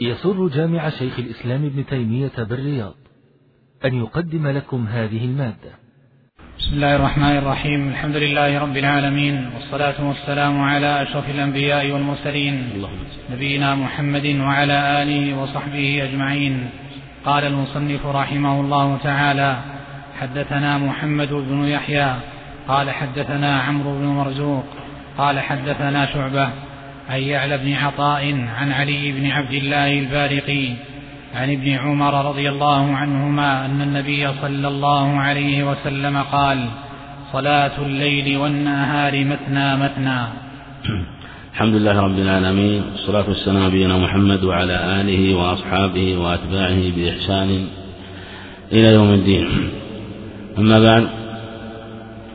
يسر جامع شيخ الإسلام ابن تيمية بالرياض أن يقدم لكم هذه المادة. بسم الله الرحمن الرحيم. الحمد لله رب العالمين والصلاة والسلام على أشرف الأنبياء والمرسلين نبينا محمد وعلى آله وصحبه أجمعين. قال المصنف رحمه الله تعالى حدثنا محمد بن يحيى قال حدثنا عمرو بن مرزوق قال حدثنا شعبة عن يعلى بن عطاء عن علي بن عبد الله البارقي عن ابن عمر رضي الله عنهما أن النبي صلى الله عليه وسلم قال صلاة الليل والنهار مثنى مثنى الحمد لله رب العالمين والصلاة والسلام نبينا محمد وعلى آله وأصحابه وأتباعه بإحسان إلى يوم الدين. أما بعد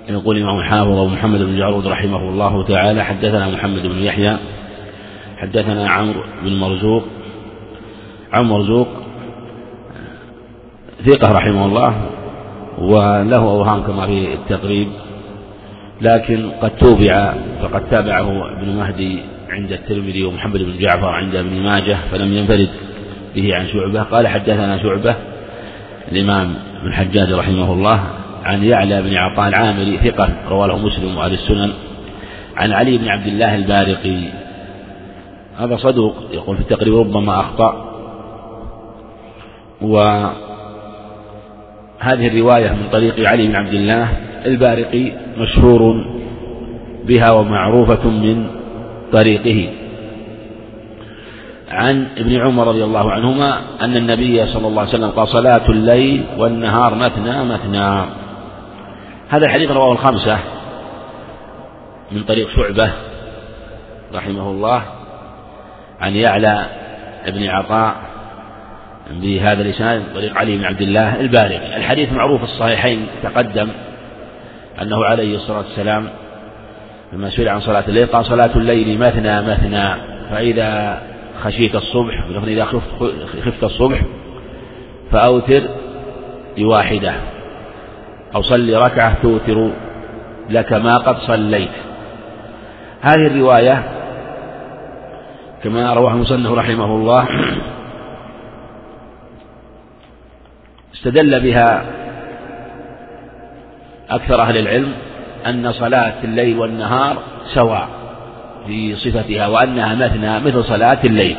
يقول الإمام الحافظ محمد بن جعرود رحمه الله تعالى حدثنا محمد بن يحيى حدثنا عمرو بن مرزوق عمرو مرزوق ثقة رحمه الله وله أوهام كما في التقريب لكن قد توبع فقد تابعه ابن مهدي عند الترمذي ومحمد بن جعفر عند ابن ماجه فلم ينفرد به عن شعبة. قال حدثنا شعبة الإمام بن حجاج رحمه الله عن يعلى بن عطاء العامري ثقة رواه مسلم وأهل السنن عن علي بن عبد الله البارقي هذا صدوق. يقول في التقريب ربما أخطأ. وهذه الرواية من طريق علي بن عبد الله البارقي مشهور بها ومعروفة من طريقه. عن ابن عمر رضي الله عنهما أن النبي صلى الله عليه وسلم قال صلاة الليل والنهار مثنى مثنى هذا الحديث رواه الخمسة من طريق شعبة رحمه الله. عن يعلى بن عطاء بهذا الإسناد طريق علي بن عبد الله البالغ الحديث معروف في الصحيحين تقدم أنه عليه الصلاة والسلام لما سئل عن صلاة الليل قال صلاة الليل مثنى مثنى فإذا خشيت الصبح إذا خفت الصبح فأوتر بواحدة أو صل ركعة توتر لك ما قد صليت. هذه الرواية كما رواه المصنف رحمه الله. استدل بها أكثر أهل العلم أن صلاة الليل والنهار سواء في صفتها وأنها مثنى مثل صلاة الليل.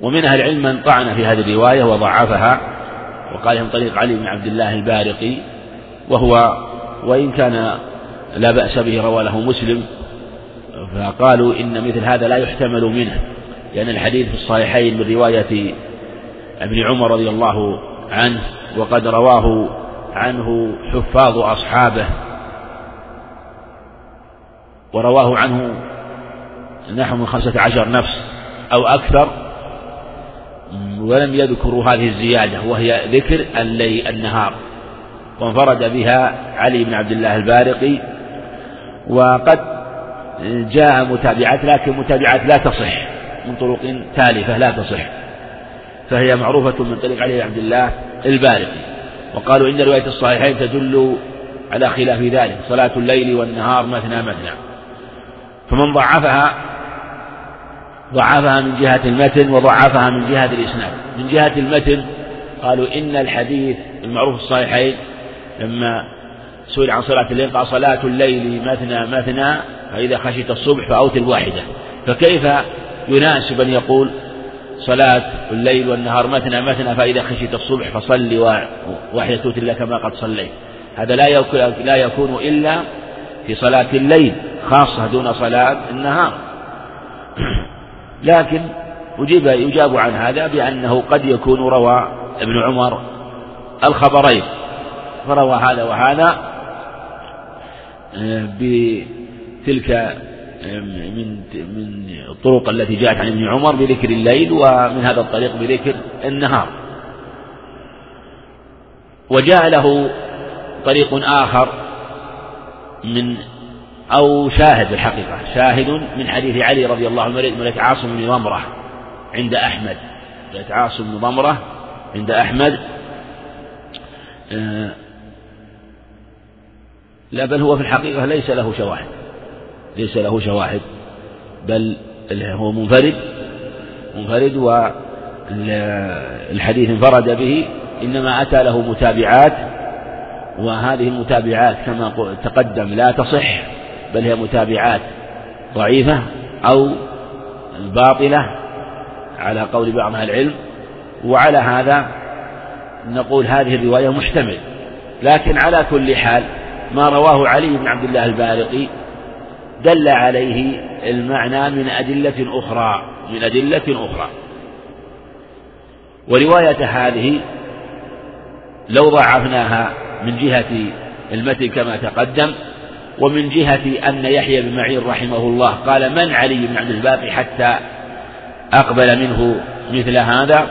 ومن أهل العلم من طعن في هذه الرواية وضعفها وقال من طريق علي بن عبد الله البارقي وهو وإن كان لا بأس به روى له مسلم فقالوا إن مثل هذا لا يحتمل منه لأن الحديث في الصحيحين من رواية ابن عمر رضي الله عنه وقد رواه عنه حفاظ أصحابه ورواه عنه نحو من خمسة عشر نفس أو أكثر ولم يذكروا هذه الزيادة وهي ذكر الليل النهار وانفرد بها علي بن عبد الله البارقي وقد جاء متابعات لكن متابعات لا تصح. من طرق تالفة لا تصح. فهي معروفة من طريق علي عبد الله البارقي. وقالوا إن رواية الصحيحين تدل على خلاف ذلك. صلاة الليل والنهار مثنى مثنى. فمن ضعفها ضعفها من جهة المتن وضعفها من جهة الإسناد. من جهة المتن قالوا إن الحديث المعروف الصحيحين لما سئل عن صلاة الليل قال صلاة الليل مثنى مثنى فإذا خشيت الصبح فأوتر واحدة فكيف يناسب أن يقول صلاة الليل والنهار مثنى مثنى فإذا خشيت الصبح فصل واحدة توتر لك ما قد صليت. هذا لا يكون لا يكون إلا في صلاة الليل خاصة دون صلاة النهار. لكن أجيب يجاب عن هذا بأنه قد يكون روى ابن عمر الخبرين. فروى هذا وهذا بتلك من من الطرق التي جاءت عن ابن عمر بذكر الليل ومن هذا الطريق بذكر النهار. وجاء له طريق آخر من أو شاهد الحقيقة شاهد من حديث علي رضي الله عنه من عاصم بن ضمرة عند أحمد. عاصم بن ضمرة عند أحمد. آه، لا بل هو في الحقيقة ليس له شواهد. ليس له شواهد بل هو منفرد منفرد والحديث انفرد به إنما أتى له متابعات وهذه المتابعات كما تقدم لا تصح بل هي متابعات ضعيفة أو باطلة على قول بعض أهل العلم وعلى هذا نقول هذه الرواية محتمل. لكن على كل حال ما رواه علي بن عبد الله البارقي دل عليه المعنى من أدلة أخرى من أدلة أخرى. ورواية هذه لو ضعفناها من جهة المتن كما تقدم ومن جهة أن يحيى بن معين رحمه الله قال من علي بن عبد الباقي حتى أقبل منه مثل هذا؟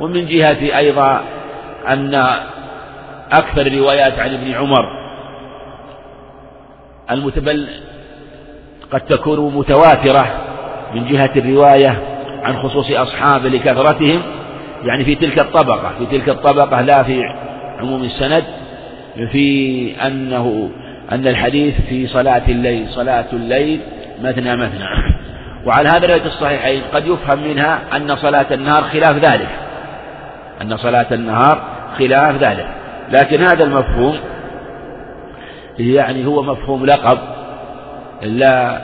ومن جهة أيضا أن أكثر الروايات عن ابن عمر المتبل قد تكون متواترة من جهة الرواية عن خصوص أصحابه لكثرتهم يعني في تلك الطبقة في تلك الطبقة لا في عموم السند في أنه أن الحديث في صلاة الليل صلاة الليل مثنى مثنى وعلى هذا الرواية الصحيحين قد يفهم منها أن صلاة النهار خلاف ذلك. أن صلاة النهار خلاف ذلك. لكن هذا المفهوم يعني هو مفهوم لقب. لا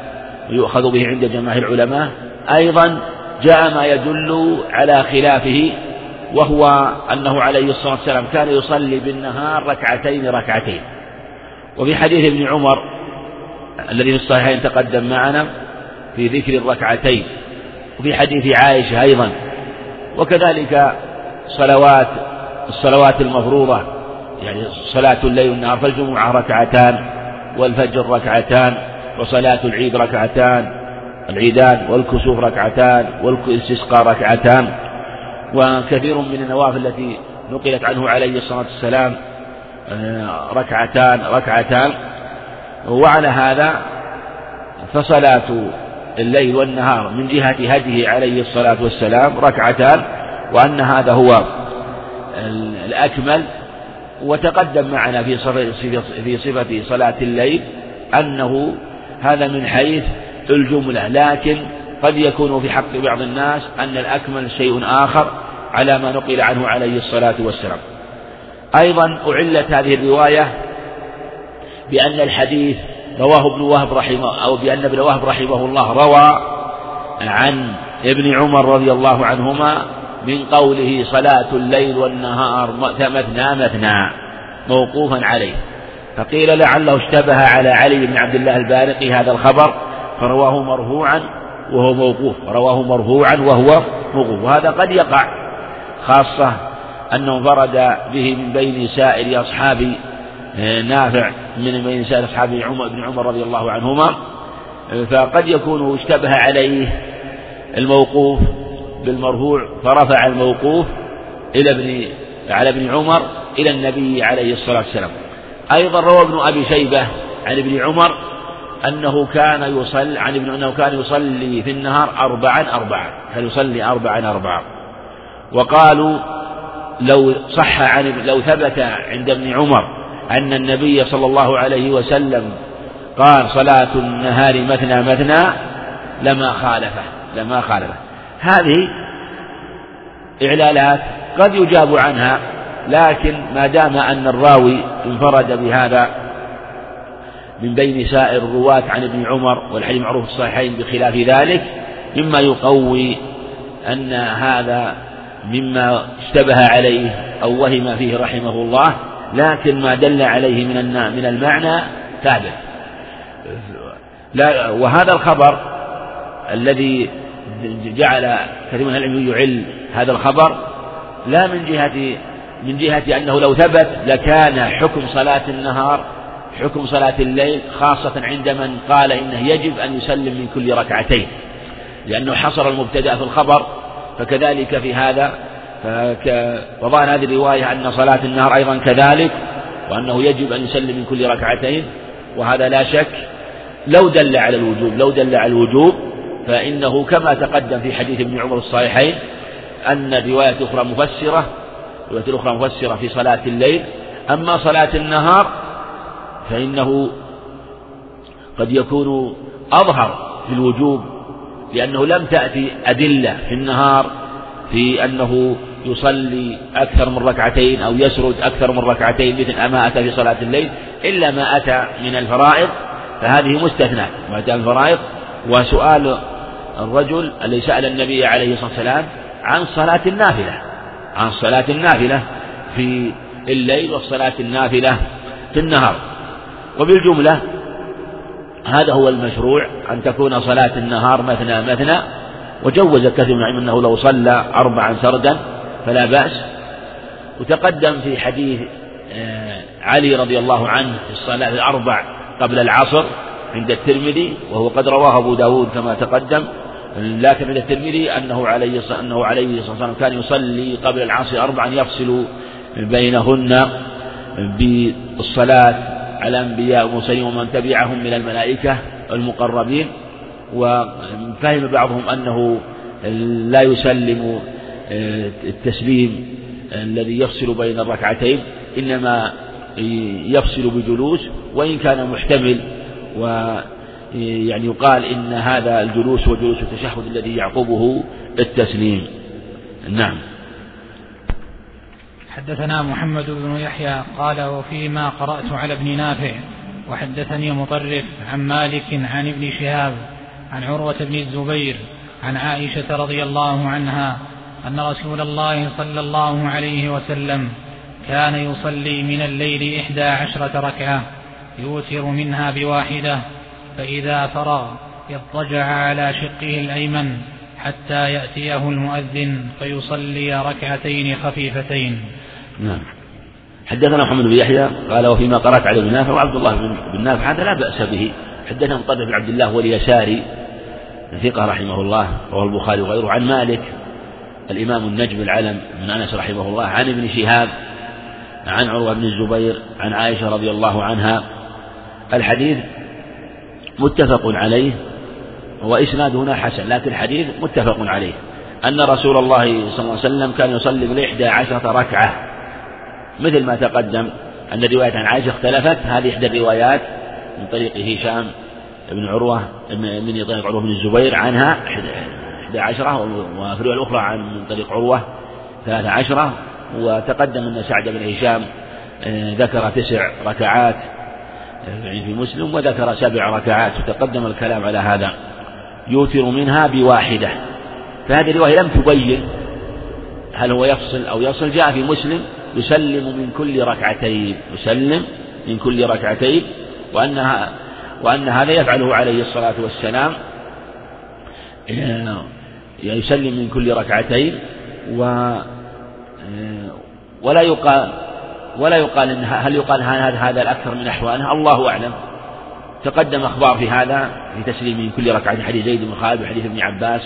يؤخذ به عند جماهير العلماء. أيضا جاء ما يدل على خلافه وهو أنه عليه الصلاة والسلام كان يصلي بالنهار ركعتين ركعتين. وفي حديث ابن عمر الذي في الصحيحين تقدم معنا في ذكر الركعتين وفي حديث عائشة أيضا. وكذلك صلوات الصلوات المفروضة يعني صلاة الليل والنهار فالجمعة ركعتان والفجر ركعتان وصلاة العيد ركعتان العيدان والكسوف ركعتان والإستسقاء ركعتان. وكثير من النوافل التي نقلت عنه عليه الصلاة والسلام آه، ركعتان ركعتان. وعلى هذا فصلاة الليل والنهار من جهة هديه عليه الصلاة والسلام ركعتان وأن هذا هو الأكمل. وتقدم معنا في صفة في صفة صلاة الليل أنه هذا من حيث الجملة. لكن قد يكون في حق بعض الناس أن الأكمل شيء آخر على ما نقل عنه عليه الصلاة والسلام. أيضا أعلت هذه الرواية بأن الحديث رواه ابن وهب رحمه أو بأن ابن وهب رحمه الله روى عن ابن عمر رضي الله عنهما من قوله صلاة الليل والنهار مثنى مثنى موقوفا عليه. فقيل لعله اشتبه على علي بن عبد الله البارقي هذا الخبر فرواه مرفوعا وهو موقوف رواه مرفوعا وهو موقوف وهذا قد يقع خاصة أنه انفرد به من بين سائر أصحاب آه، نافع من بين سائر أصحاب عمر بن عمر رضي الله عنهما فقد يكون اشتبه عليه الموقوف بالمرفوع فرفع الموقوف إلى ابن على ابن عمر إلى النبي عليه الصلاة والسلام. أيضا روى ابن أبي شيبة عن ابن عمر أنه كان يصلي عن ابن أنه كان يصلي في النهار أربعا أربعا. كان يصلي أربعا أربعا. وقالوا لو صح عن لو ثبت عند ابن عمر أن النبي صلى الله عليه وسلم قال صلاة النهار مثنى مثنى لما خالفه لما خالفه. هذه إعلالات قد يجاب عنها لكن ما دام أن الراوي انفرد بهذا من بين سائر الرواة عن ابن عمر والحديث معروف في الصحيحين بخلاف ذلك مما يقوي أن هذا مما اشتبه عليه أو وهم فيه رحمه الله لكن ما دل عليه من من المعنى ثابت. لا وهذا الخبر الذي جعل كثير من العلم يعل هذا الخبر لا من جهة من جهة أنه لو ثبت لكان حكم صلاة النهار حكم صلاة الليل خاصة عند من قال إنه يجب أن يسلم من كل ركعتين. لأنه حصر المبتدأ في الخبر فكذلك في هذا وظاهر هذه الرواية أن صلاة النهار أيضا كذلك وأنه يجب أن يسلم من كل ركعتين وهذا لا شك. لو دل على الوجوب لو دل على الوجوب فإنه كما تقدم في حديث ابن عمر الصحيحين أن الرواية الأخرى مفسرة الرواية الأخرى مفسرة في صلاة الليل. أما صلاة النهار فإنه قد يكون أظهر في الوجوب لأنه لم تأتي أدلة في النهار في أنه يصلي أكثر من ركعتين أو يسرد أكثر من ركعتين مثل ما أتى في صلاة الليل إلا ما أتى من الفرائض. فهذه مستثنى ما أتى من الفرائض. وسؤال الرجل الذي سأل النبي عليه الصلاة والسلام عن صلاة النافلة؟ عن صلاة النافلة في الليل وصلاة النافلة في النهار. وبالجملة هذا هو المشروع أن تكون صلاة النهار مثنى مثنى وجوز كثير من العلم أنه لو صلى أربعا سردا فلا بأس. وتقدم في حديث آه، علي رضي الله عنه في الصلاة الأربع قبل العصر عند الترمذي وهو قد رواه أبو داود كما تقدم. لكن عند الترمذي أنه عليه أنه عليه الصلاة والسلام كان يصلي قبل العصر أربعا يفصل بينهن بالصلاة على الأنبياء والمرسلين ومن تبعهم من الملائكة المقربين. وفهم بعضهم أنه لا يسلم آه، التسليم الذي يفصل بين الركعتين إنما يفصل بجلوس وإن كان محتمل و يعني يقال إن هذا الجلوس هو جلوس التشهد الذي يعقبه التسليم. نعم. حدثنا محمد بن يحيى قال وفيما قرأت على ابن نافع وحدثني مطرف عن مالك عن ابن شهاب عن عروة بن الزبير عن عائشة رضي الله عنها أن رسول الله صلى الله عليه وسلم كان يصلي من الليل إحدى عشرة ركعة يوتر منها بواحدة فإذا فرغ اضطجع على شقه الأيمن حتى يأتيه المؤذن فيصلي ركعتين خفيفتين. نعم. حدثنا محمد بن يحيى قال وفيما قرأت على ابن نافع وعبد الله بن نافع هذا لا بأس به. حدثنا مطرف بن عبد الله واليساري ثقة رحمه الله رواه البخاري وغيره. عن مالك الإمام النجم العلم من أنس رحمه الله عن ابن شهاب عن عروة بن الزبير عن عائشة رضي الله عنها. الحديث متفق عليه وإسناده هنا حسن لكن الحديث متفق عليه. أن رسول الله صلى الله عليه وسلم كان يصلي بالإحدى عشرة ركعة. مثل ما تقدم أن الرواية عن عائشة اختلفت هذه إحدى الروايات من طريق هشام بن عروة من طريق عروة بن الزبير عنها إحدى عشرة وفي الرواية الأخرى عن من طريق عروة ثلاثة عشرة. وتقدم أن سعد بن هشام آه، ذكر تسع ركعات. يعني في مسلم وذكر سبع ركعات وتقدم الكلام على هذا. يوتر منها بواحدة. فهذه الرواية لم تبين هل هو يفصل أو يصل. جاء في مسلم يسلم من كل ركعتين يسلم من كل ركعتين وأنها وأن هذا يفعله عليه الصلاة والسلام. آه، يسلم من كل ركعتين و آه، ولا يقال ولا يقال إن هل يقال هذا هذا الأكثر من أحواله الله أعلم. تقدم أخبار في هذا في تسليم كل ركعة حديث زيد بن خالد وحديث ابن عباس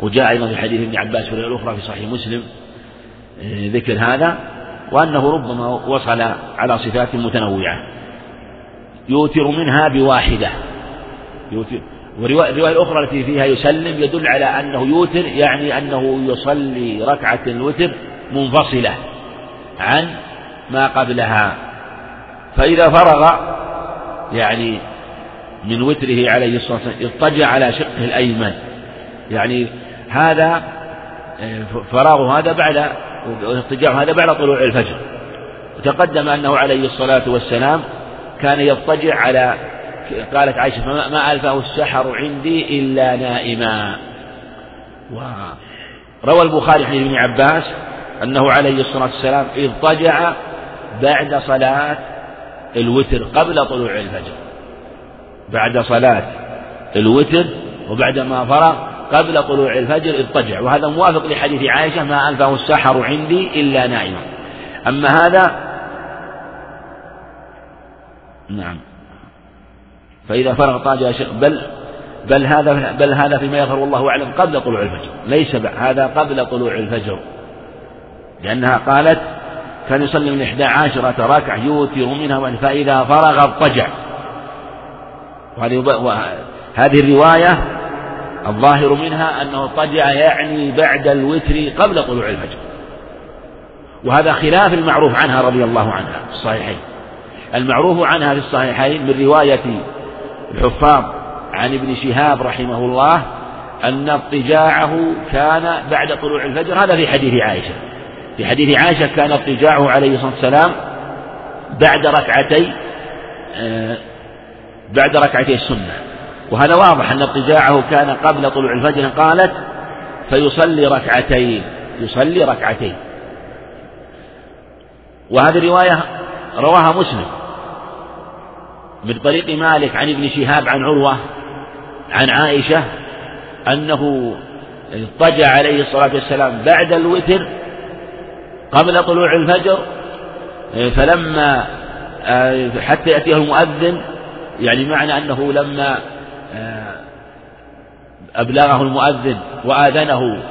وجاء أيضا في حديث ابن عباس في الأخرى في صحيح مسلم آه، ذكر هذا وأنه ربما وصل على صفات متنوعة. يوتر منها بواحدة. يوتر والرواية الأخرى التي فيها يسلم يدل على أنه يوتر يعني أنه يصلي ركعة الوتر منفصلة عن ما قبلها. فإذا فرغ يعني من وتره عليه الصلاة والسلام اضطجع على شقه الأيمن. يعني هذا فراغه هذا بعد واضطجاعه هذا بعد طلوع الفجر. وتقدم أنه عليه الصلاة والسلام كان يضطجع على قالت عائشة ما ألفه السحر عندي إلا نائما. وروى البخاري عن ابن عباس أنه عليه الصلاة والسلام اضطجع بعد صلاة الوتر قبل طلوع الفجر. بعد صلاة الوتر وبعدما فرغ قبل طلوع الفجر اضطجع. وهذا موافق لحديث عائشة ما ألفه السحر عندي إلا نائما أما هذا نعم. فإذا فرغ طاج شيخ بل بل هذا بل هذا فيما يظهر والله أعلم قبل طلوع الفجر. ليس هذا قبل طلوع الفجر. لأنها قالت كان يصلي من إحدى عشرة ركعة يوتر منها فإذا فرغ اضطجع. وهذه الرواية الظاهر منها أنه اضطجع يعني بعد الوتر قبل طلوع الفجر. وهذا خلاف المعروف عنها رضي الله عنها في الصحيحين. المعروف عنها في الصحيحين من رواية الحفاظ عن ابن شهاب رحمه الله أن اضطجاعه كان بعد طلوع الفجر. هذا في حديث عائشة. في حديث عائشة كان اضطجاعه عليه الصلاة والسلام بعد ركعتي آه، بعد ركعتي السنة. وهذا واضح أن اضطجاعه كان قبل طلوع الفجر قالت فيصلي ركعتين يصلي ركعتين. وهذه الرواية رواها مسلم من طريق مالك عن ابن شهاب عن عروة عن عائشة أنه اضطجع عليه الصلاة والسلام بعد الوتر قبل طلوع الفجر فلما حتى يأتيه المؤذن يعني معنى أنه لما أبلغه المؤذن وآذنه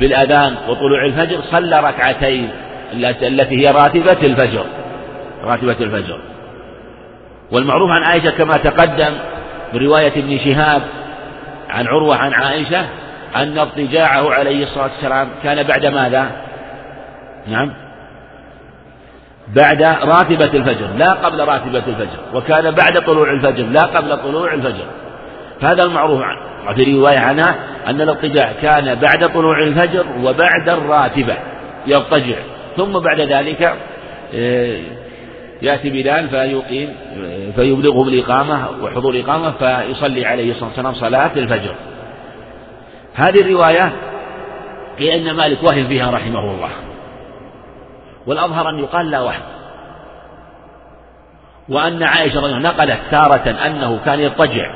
بالأذان وطلوع الفجر صلى ركعتين التي هي راتبة الفجر راتبة الفجر والمعروف عن عائشة كما تقدم برواية ابن شهاب عن عروة عن عائشة أن اضطجاعه عليه الصلاة والسلام كان بعد ماذا؟ نعم. بعد راتبة الفجر لا قبل راتبة الفجر وكان بعد طلوع الفجر لا قبل طلوع الفجر. فهذا المعروف في رواية عنها أن الاضطجاع كان بعد طلوع الفجر وبعد الراتبة يضطجع. ثم بعد ذلك آه، يأتي بلال فيقيم فيبلغه بالإقامة وحضور الإقامة فيصلي عليه الصلاة والسلام صلاة الفجر. هذه الرواية قيل أن مالك وهم فيها رحمه الله. والأظهر أن يقال لا وهم وأن عائشة رضي الله نقلت تارة أنه كان يضطجع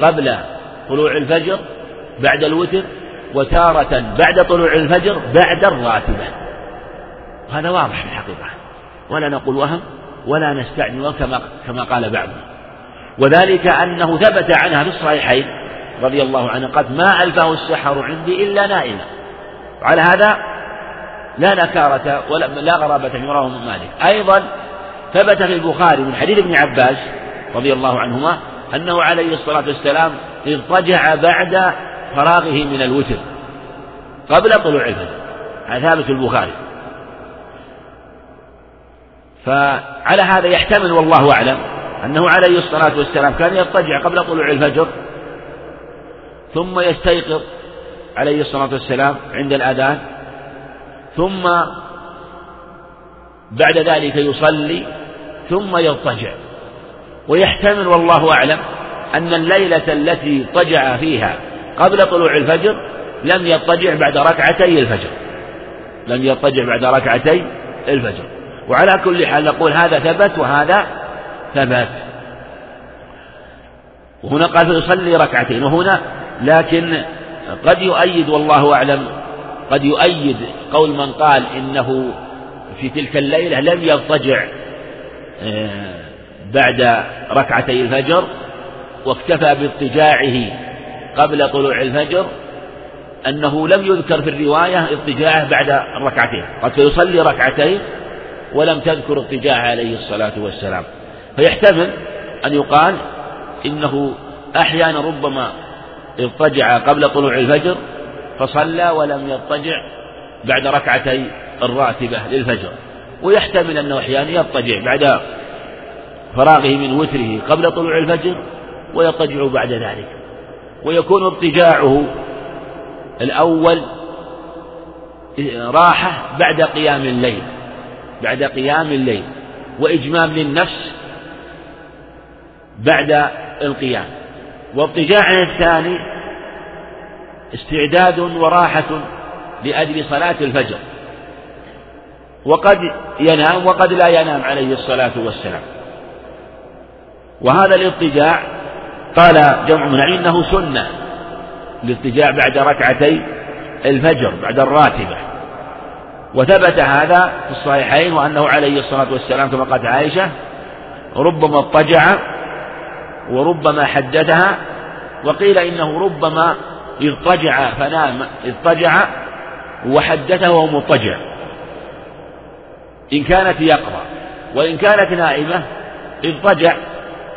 قبل طلوع الفجر بعد الوتر وتارة بعد طلوع الفجر بعد الراتبة. وهذا واضح في الحقيقة. ولا نقول وهم ولا نستعجل كما كما قال بعضهم. وذلك أنه ثبت عنها في الصحيحين رضي الله عنها قد ما ألفه السحر عندي إلا نائما وعلى هذا لا نكارة ولا لا غرابة يراه من مالك. أيضا ثبت في البخاري من حديث ابن عباس رضي الله عنهما أنه عليه الصلاة والسلام اضطجع بعد فراغه من الوتر قبل طلوع الفجر. هذا ثابت في البخاري. فعلى هذا يحتمل والله أعلم أنه عليه الصلاة والسلام كان يضطجع قبل طلوع الفجر ثم يستيقظ عليه الصلاة والسلام عند الأذان ثم بعد ذلك يصلي ثم يضطجع. ويحتمل والله أعلم أن الليلة التي اضطجع فيها قبل طلوع الفجر لم يضطجع بعد ركعتي الفجر. لم يضطجع بعد ركعتي الفجر. وعلى كل حال نقول هذا ثبت وهذا ثبت وهنا قال فيصلي ركعتين وهنا لكن قد يؤيد والله أعلم قد يؤيد قول من قال إنه في تلك الليلة لم يضطجع آه، بعد ركعتي الفجر واكتفى باضطجاعه قبل طلوع الفجر أنه لم يذكر في الرواية اضطجاعه بعد الركعتين قد يصلي ركعتين ولم تذكر اضطجاعه عليه الصلاة والسلام. فيحتمل أن يقال إنه أحيانا ربما اضطجع قبل طلوع الفجر فصلى ولم يضطجع بعد ركعتي الراتبة للفجر. ويحتمل أنه أحيانا يضطجع بعد فراغه من وتره قبل طلوع الفجر ويضطجع بعد ذلك. ويكون اضطجاعه الأول راحة بعد قيام الليل بعد قيام الليل وإجمام للنفس بعد القيام. واضطجاع الثاني استعداد وراحة لأجل صلاة الفجر. وقد ينام وقد لا ينام عليه الصلاة والسلام. وهذا الاضطجاع قال جمع من إنه سنة الاضطجاع بعد ركعتي الفجر بعد الراتبة. وثبت هذا في الصحيحين وأنه عليه الصلاة والسلام كما قالت عائشة ربما اضطجع وربما حدثها وقيل إنه ربما اضطجع فنام اضطجع وحدثه وهو مضطجع. إن كانت يقرأ وإن كانت نائمة اضطجع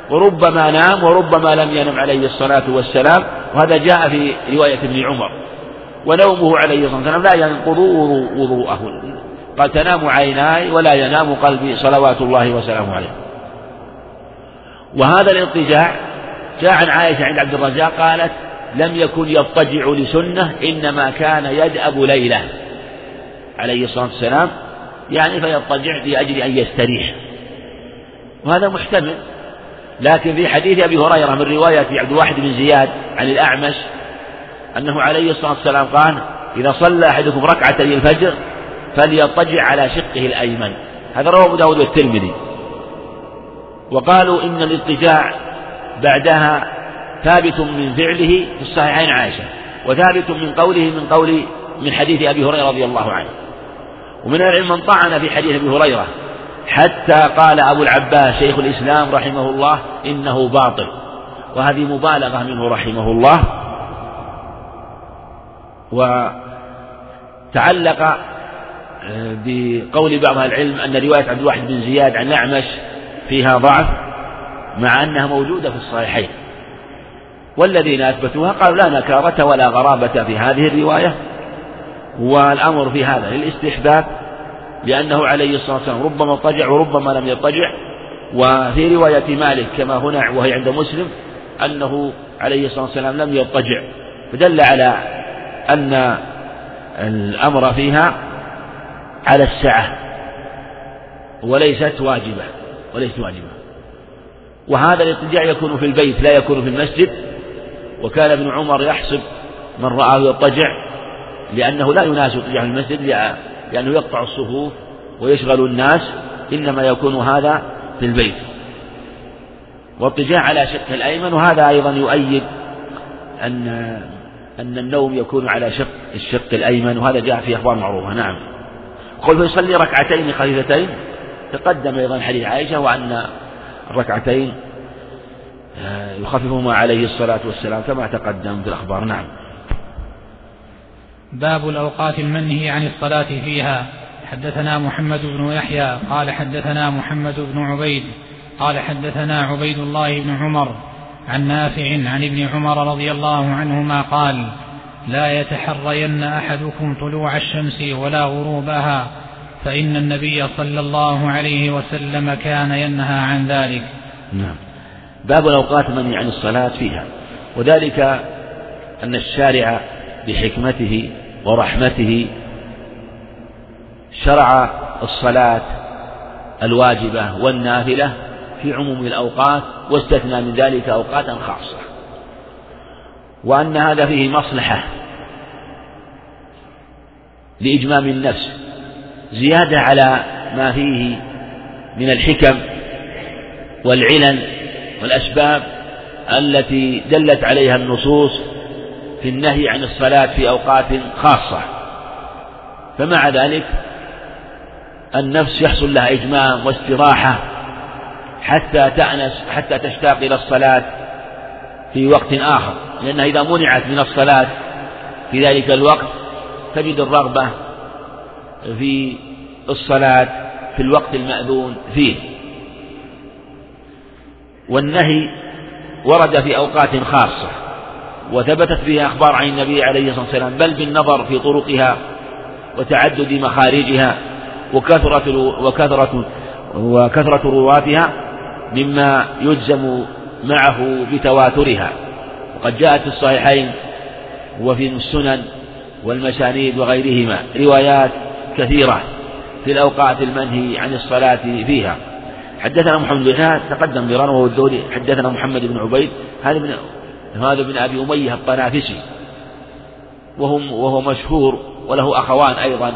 وربما نام وربما لم ينم عليه الصلاة والسلام. وهذا جاء في رواية ابن عمر. ونومه عليه الصلاة والسلام لا ينقض وضوءه. قال تنام عيناي ولا ينام قلبي صلوات الله وسلامه عليه. وهذا الاضطجاع جاء عن عائشة عند عبد الرزاق قالت لم يكن يضطجع لسنة إنما كان يدأب ليلة. عليه الصلاة والسلام يعني فيضطجع لأجل أن يستريح. وهذا محتمل. لكن في حديث أبي هريرة من رواية عبد الواحد بن زياد عن الأعمش أنه عليه الصلاة والسلام قال إذا صلى أحدكم ركعتي الفجر فليضطجع على شقه الأيمن. هذا رواه أبو داود والترمذي. وقالوا إن الإضطجاع بعدها ثابت من فعله في الصحيحين عائشة وثابت من قوله من قول من حديث أبي هريرة رضي الله عنه. ومن العلم من طعن في حديث أبي هريرة حتى قال أبو العباس شيخ الإسلام رحمه الله إنه باطل. وهذه مبالغة منه رحمه الله. وتعلق آه، بقول بعض العلم أن رواية عبد الواحد بن زياد عن الأعمش فيها ضعف مع أنها موجودة في الصحيحين. والذين أثبتوها قالوا لا نكارة ولا غرابة في هذه الرواية والأمر في هذا للاستحباب لأنه عليه الصلاة والسلام ربما اضطجع وربما لم يضطجع وفي رواية مالك كما هنا وهي عند مسلم أنه عليه الصلاة والسلام لم يضطجع فدل على أن الأمر فيها على السعة وليست واجبة وليست واجبة وهذا الاضطجاع يكون في البيت لا يكون في المسجد وكان ابن عمر يحسب من رآه يضطجع لأنه لا يناسب اضطجاع المسجد لأنه يقطع الصفوف ويشغل الناس إنما يكون هذا في البيت. واضطجاع على شق الأيمن وهذا أيضا يؤيد أن أن النوم يكون على شق الشق الأيمن وهذا جاء في أخبار معروفة نعم. قل فيصلي ركعتين خفيفتين تقدم أيضا حديث عائشة وأن الركعتين يخففهما عليه الصلاة والسلام كما تقدم في الأخبار. نعم. باب الأوقات المنهي عن الصلاة فيها. حدثنا محمد بن يحيى قال حدثنا محمد بن عبيد قال حدثنا عبيد الله بن عمر عن نافع عن ابن عمر رضي الله عنهما قال لا يتحرين أحدكم طلوع الشمس ولا غروبها فإن النبي صلى الله عليه وسلم كان ينهى عن ذلك. نعم. باب الأوقات من عن الصلاة فيها. وذلك أن الشارع بحكمته ورحمته شرع الصلاة الواجبة والنافلة في عموم الأوقات واستثنى من ذلك أوقاتا خاصة. وأن هذا فيه مصلحة لإجمام النفس زيادة على ما فيه من الحكم والعلل والأسباب التي دلت عليها النصوص في النهي عن الصلاة في أوقات خاصة. فمع ذلك النفس يحصل لها إجمام واستراحة حتى تأنس حتى تشتاق إلى الصلاة في وقت آخر. لأنها إذا منعت من الصلاة في ذلك الوقت تجد الرغبة في الصلاة في الوقت المأذون فيه. والنهي ورد في أوقات خاصة وثبتت فيها أخبار عن النبي عليه الصلاة والسلام بل بالنظر في طرقها وتعدد مخارجها وكثرة وكثرة وكثرة رواتها مما يجزم معه بتواترها. وقد جاءت في الصحيحين وفي السنن والمسانيد وغيرهما روايات كثيرة في الأوقات المنهي عن الصلاة فيها. حدثنا محمد بن تقدم مرارا وهو حدثنا محمد بن عبيد هذا من هذا بن أبي أمية الطنافسي. وهم وهو مشهور وله أخوان أيضا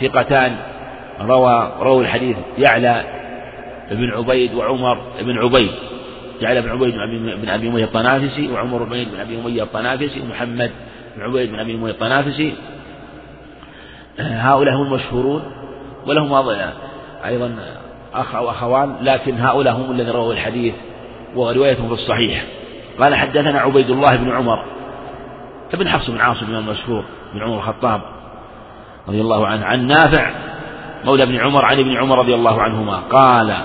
ثقتان. روى روى الحديث يعلى بن عبيد وعمر بن عبيد. جعل بن عبيد بن أبي أمية الطنافسي وعمر بن عبيد بن أبي أمية الطنافسي ومحمد بن عبيد بن أبي أمية الطنافسي. هؤلاء هم المشهورون ولهم أيضا أخ أو أخوان لكن هؤلاء هم الذين رووا الحديث وروايتهم في الصحيح. قال حدثنا عبيد الله بن عمر ابن حفص بن عاصم المشهور بن عمر الخطاب رضي الله عنه عن نافع مولى ابن عمر عن ابن عمر رضي الله عنهما قال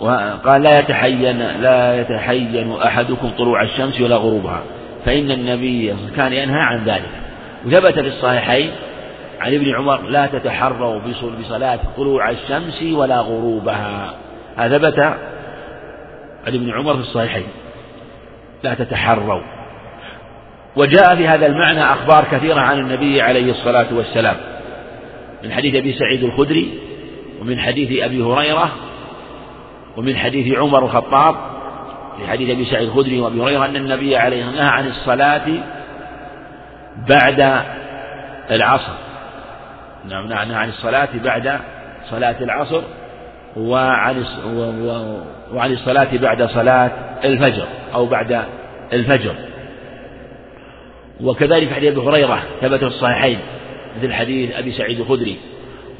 وقال لا يتحين لا يتحين أحدكم طلوع الشمس ولا غروبها فإن النبي كان ينهى عن ذلك. وثبت في الصحيحين عن ابن عمر لا تتحروا بصلاة طلوع الشمس ولا غروبها. هذا ثبت عن ابن عمر في الصحيحين. لا تتحروا. وجاء في هذا المعنى أخبار كثيرة عن النبي عليه الصلاة والسلام. من حديث أبي سعيد الخدري ومن حديث أبي هريرة ومن حديث عمر الخطاب. في حديث أبي سعيد الخدري وأبي هريرة أن النبي عليه الصلاة والسلام نهى عن الصلاة بعد العصر. نعم نهى عن الصلاة بعد صلاة العصر وعن وعن الصلاة بعد صلاة الفجر أو بعد الفجر. وكذلك حديث أبي هريرة ثبت في الصحيحين مثل حديث أبي سعيد الخدري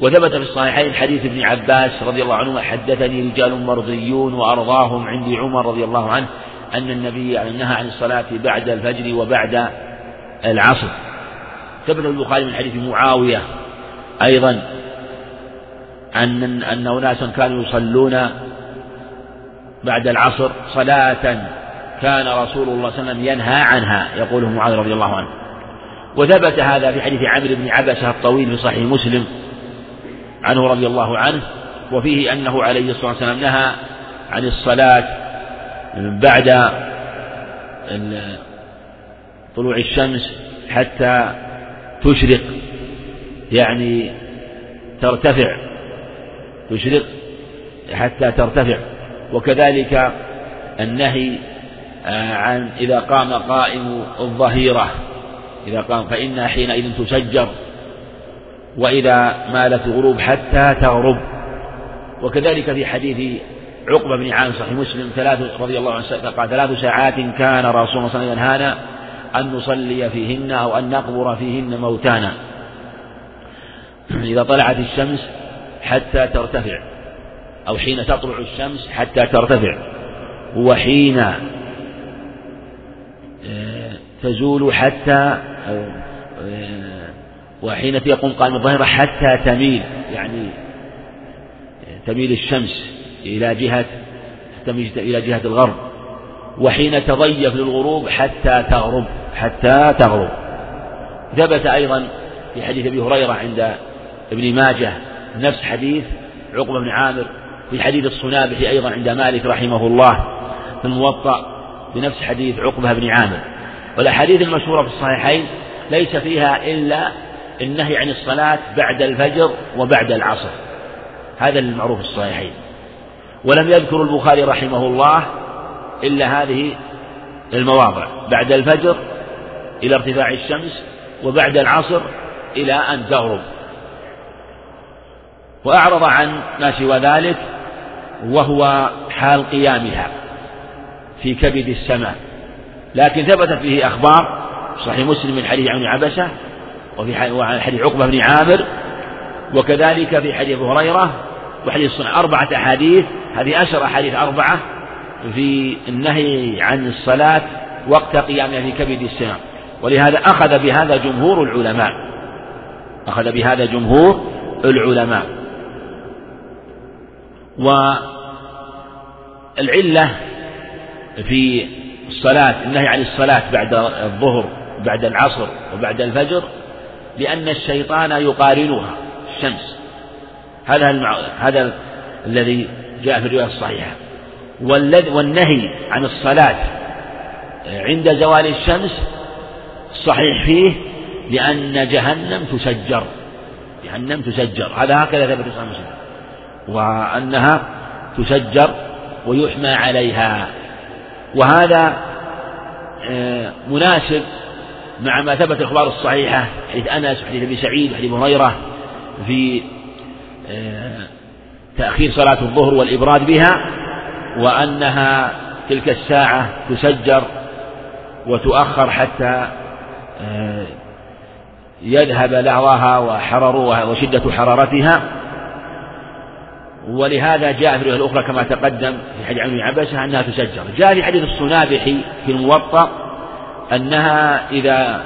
وثبت في الصحيحين حديث ابن عباس رضي الله عنهما حدثني رجال مرضيون وأرضاهم عندي عمر رضي الله عنه أن النبي نهى عن الصلاة بعد الفجر وبعد العصر. ثبت البخاري من حديث معاوية أيضا أن أن أناسا كانوا يصلون بعد العصر صلاة كان رسول الله صلى الله عليه وسلم ينهى عنها يقوله معاذ رضي الله عنه. وثبت هذا في حديث عمرو بن عبسة الطويل في صحيح مسلم عنه رضي الله عنه وفيه أنه عليه الصلاة والسلام نهى عن الصلاة بعد طلوع الشمس حتى تشرق. يعني ترتفع تشرق حتى ترتفع. وكذلك النهي آه، عن إذا قام قائم الظهيرة إذا قام فإنها حينئذ تسجر وإذا مالت الغروب حتى تغرب. وكذلك في حديث عقبة بن عامر صحيح مسلم ثلاث رضي الله عنه قال ثلاث ساعات كان رسول الله صلى الله عليه وسلم ينهانا أن نصلي فيهن أو أن نقبر فيهن موتانا. إذا طلعت الشمس حتى ترتفع أو حين تطلع الشمس حتى ترتفع وحين آه، تزول حتى آه، وحين يقوم قائم الظهيرة حتى تميل يعني تميل الشمس إلى جهة تميل إلى جهة الغرب وحين تضيف للغروب حتى تغرب حتى تغرب. ثبت أيضا في حديث أبي هريرة عند ابن ماجه نفس حديث عقبة بن عامر في حديث الصنابحي أيضا عند مالك رحمه الله في الموطأ بنفس حديث عقبة بن عامر. والأحاديث المشهورة في الصحيحين ليس فيها إلا النهي عن الصلاة بعد الفجر وبعد العصر. هذا المعروف في الصحيحين. ولم يذكر البخاري رحمه الله إلا هذه المواضع بعد الفجر إلى ارتفاع الشمس وبعد العصر إلى أن تغرب. وأعرض عن ما سوى ذلك وهو حال قيامها في كبد السماء. لكن ثبتت فيه أخبار صحيح مسلم من حديث عن عبسة وفي حديث عقبة بن عامر وكذلك في حديث أبو هريرة وحديث أربعة أحاديث هذه أشهر أحاديث أربعة في النهي عن الصلاة وقت قيامها في كبد السماء. ولهذا أخذ بهذا جمهور العلماء. أخذ بهذا جمهور العلماء. والعلة في الصلاة النهي عن الصلاة بعد الظهر بعد العصر وبعد الفجر لأن الشيطان يقارنها الشمس. هذا المع... هذا الذي جاء في الرواية الصحيحة. والنهي عن الصلاة عند زوال الشمس صحيح فيه لأن جهنم تسجر جهنم تسجر هذا هكذا ثبت في مسلم. وأنها تسجر ويحمى عليها. وهذا آه، مناسب مع ما ثبت الأخبار الصحيحة حديث أنس وحديث أبي سعيد وحديث هريرة في آه، تأخير صلاة الظهر والإبراد بها وأنها تلك الساعة تسجر وتؤخر حتى آه، يذهب لهوها وحررها وشدة حرارتها. ولهذا جاء في الرواية الأخرى كما تقدم في حديث عن عبسة أنها تسجر جاء في حديث الصنابحي في الموطأ أنها إذا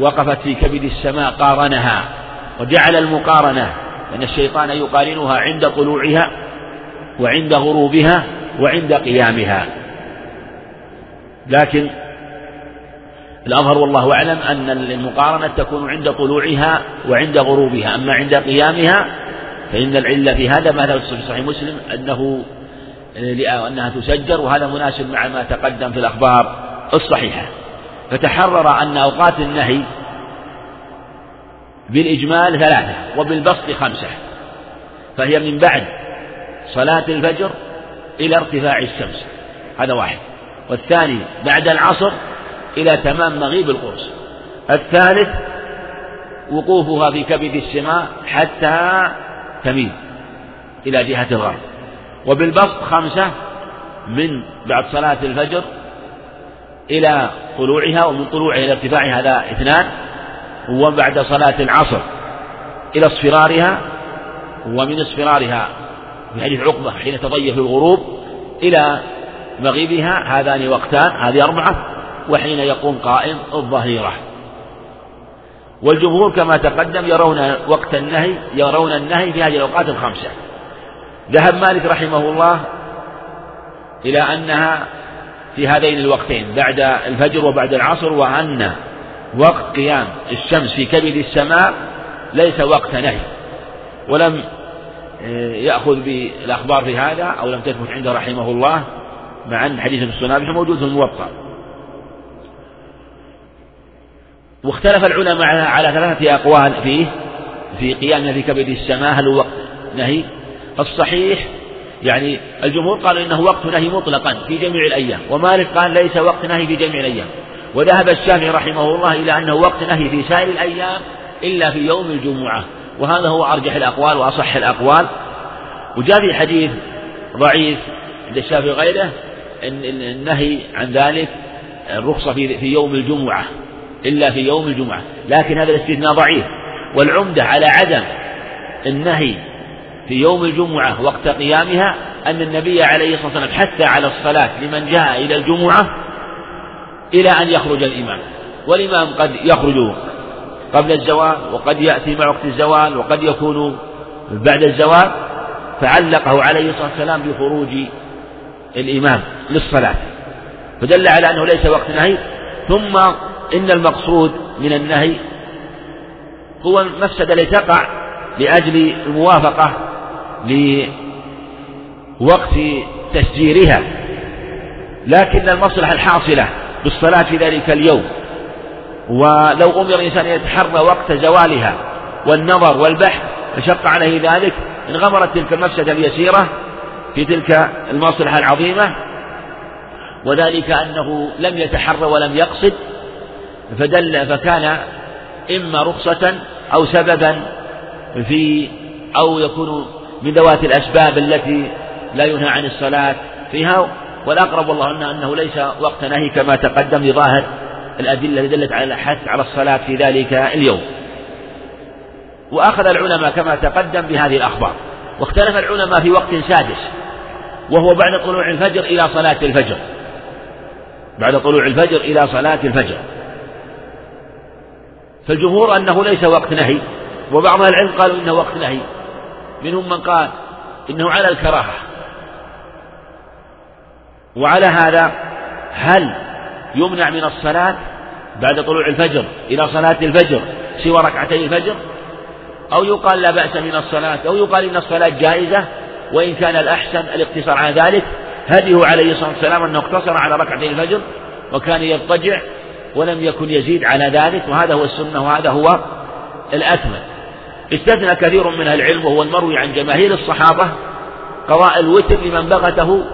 وقفت في كبد السماء قارنها وجعل المقارنة أن الشيطان يقارنها عند طلوعها وعند غروبها وعند قيامها. لكن الأظهر والله أعلم أن المقارنة تكون عند طلوعها وعند غروبها أما عند قيامها فإن العلة في هذا ما ثبت في صحيح مسلم أنه أنها تسجر وهذا مناسب مع ما تقدم في الأخبار الصحيحة. فتحرر أن أوقات النهي بالإجمال ثلاثة وبالبسط خمسة فهي من بعد صلاة الفجر إلى ارتفاع الشمس. هذا واحد. والثاني بعد العصر إلى تمام مغيب القرص. الثالث وقوفها في كبد السماء حتى تميل إلى جهة الغرب. وبالبسط خمسة من بعد صلاة الفجر إلى طلوعها ومن طلوعها إلى ارتفاعها هذا اثنان وبعد صلاة العصر إلى اصفرارها ومن اصفرارها في حديث عقبة حين تضيف الغروب إلى مغيبها هذان وقتان هذه أربعة وحين يقوم قائم الظهيرة. والجمهور كما تقدم يرون وقت النهي يرون النهي في هذه الأوقات الخمسة. ذهب مالك رحمه الله إلى أنها في هذين الوقتين بعد الفجر وبعد العصر وأن وقت قيام الشمس في كبد السماء ليس وقت نهي. ولم آه، يأخذ بالأخبار في هذا أو لم تثبت عنده رحمه الله مع أن حديث السنابح موجود في الموطأ. واختلف العلماء على ثلاثة أقوال فيه في قيامنا في كبد السماء هل هو وقت نهي؟ الصحيح يعني الجمهور قالوا إنه وقت نهي مطلقا في جميع الأيام ومالك قال ليس وقت نهي في جميع الأيام وذهب الشافعي رحمه الله إلى أنه وقت نهي في سائر الأيام إلا في يوم الجمعة وهذا هو أرجح الأقوال وأصح الأقوال. وجاء في حديث ضعيف عند الشافعي وغيره إن النهي عن ذلك الرخصة في يوم الجمعة. إلا في يوم الجمعة. لكن هذا الاستثناء ضعيف. والعمدة على عدم النهي في يوم الجمعة وقت قيامها أن النبي عليه الصلاة والسلام حث على الصلاة لمن جاء إلى الجمعة إلى أن يخرج الإمام. والإمام قد يخرج قبل الزوال وقد يأتي مع وقت الزوال وقد يكون بعد الزوال. فعلقه عليه الصلاة والسلام بخروج الإمام للصلاة. فدل على أنه ليس وقت نهي. ثم إن المقصود من النهي هو المفسدة التي تقع لأجل الموافقة لوقت تسجيرها لكن المصلحة الحاصلة بالصلاة في ذلك اليوم ولو أمر الإنسان أن يتحرى وقت زوالها والنظر والبحث فشق عليه ذلك انغمرت تلك المفسدة اليسيرة في تلك المصلحة العظيمة وذلك أنه لم يتحرى ولم يقصد فدل فكان إما رخصة أو سببا في أو يكون من ذوات الأسباب التي لا ينهى عن الصلاة فيها. والأقرب والله أنه ليس وقت نهي كما تقدم لظاهر الأدلة التي دلت على الحث على الصلاة في ذلك اليوم. وأخذ العلماء كما تقدم بهذه الأخبار. واختلف العلماء في وقت سادس وهو بعد طلوع الفجر إلى صلاة الفجر. بعد طلوع الفجر إلى صلاة الفجر. فالجمهور أنه ليس وقت نهي وبعض أهل العلم قالوا إنه وقت نهي. منهم من قال إنه على الكراهة. وعلى هذا هل يمنع من الصلاة بعد طلوع الفجر إلى صلاة الفجر سوى ركعتي الفجر؟ أو يقال لا بأس من الصلاة أو يقال إن الصلاة جائزة وإن كان الأحسن الاقتصار على ذلك. هديه عليه الصلاة والسلام أنه اقتصر على ركعتي الفجر وكان يضطجع ولم يكن يزيد على ذلك وهذا هو السنة وهذا هو الأكمل. استثنى كثير من العلم وهو المروي عن جماهير الصحابة قضاء الوتر لمن بغته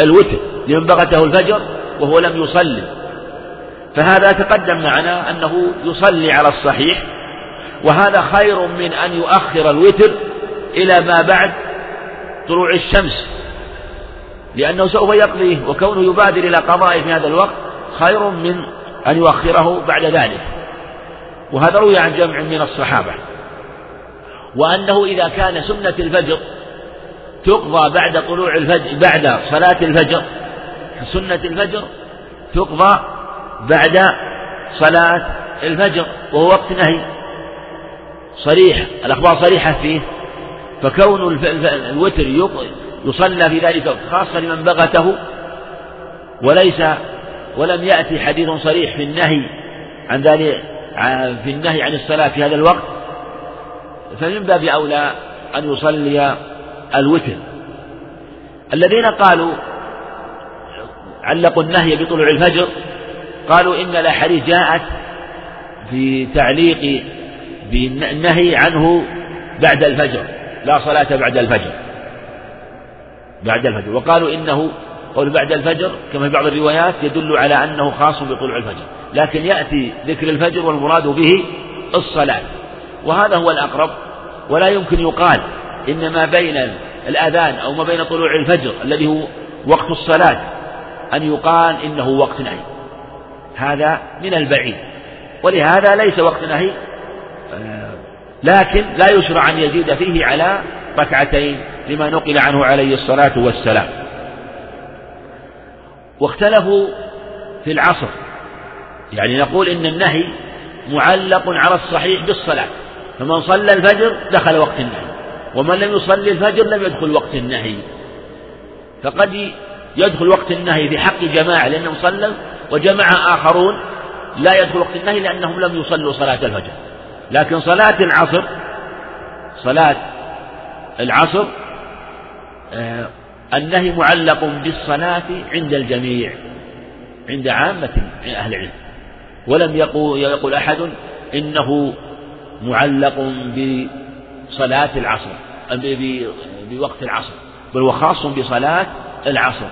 الوتر لمن بغته الفجر وهو لم يصلي. فهذا تقدم معنا أنه يصلي على الصحيح وهذا خير من أن يؤخر الوتر إلى ما بعد طلوع الشمس. لأنه سوف يقضيه وكونه يبادر إلى قضائه في هذا الوقت خير من أن يؤخره بعد ذلك. وهذا روي عن جمع من الصحابة. وأنه إذا كان سنة الفجر تقضى بعد طلوع الفجر بعد صلاة الفجر سنة الفجر تقضى بعد صلاة الفجر وهو وقت نهي. صريح الأخبار صريحة فيه. فكون الوتر يصلى في ذلك خاصة لمن بغته وليس ولم يأتي حديث صريح في النهي عن ذلك في النهي عن الصلاة في هذا الوقت فمن باب أولى أن يصلي الوتر. الذين قالوا علقوا النهي بطلوع الفجر قالوا إن الأحاديث جاءت في تعليق بالنهي عنه بعد الفجر لا صلاة بعد الفجر بعد الفجر. وقالوا إنه قول بعد الفجر كما في بعض الروايات يدل على أنه خاص بطلوع الفجر. لكن يأتي ذكر الفجر والمراد به الصلاة. وهذا هو الأقرب ولا يمكن يقال إن ما بين الأذان أو ما بين طلوع الفجر الذي هو وقت الصلاة أن يقال إنه وقت نهي. هذا من البعيد. ولهذا ليس وقت نهي آه، لكن لا يشرع أن يزيد فيه على ركعتين لما نقل عنه عليه الصلاة والسلام. واختلفوا في العصر. يعني نقول إن النهي معلق على الصحيح بالصلاة. فمن صلى الفجر دخل وقت النهي. ومن لم يصلي الفجر لم يدخل وقت النهي. فقد يدخل وقت النهي في حق جماعة لأنهم صلوا وجماعة آخرون لا يدخل وقت النهي لأنهم لم يصلوا صلاة الفجر. لكن صلاة العصر صلاة العصر آه النهي معلق بالصلاة عند الجميع عند عامة أهل العلم. ولم يقول, يقول أحد إنه معلق بصلاة العصر بوقت العصر بل هو خاص بصلاة العصر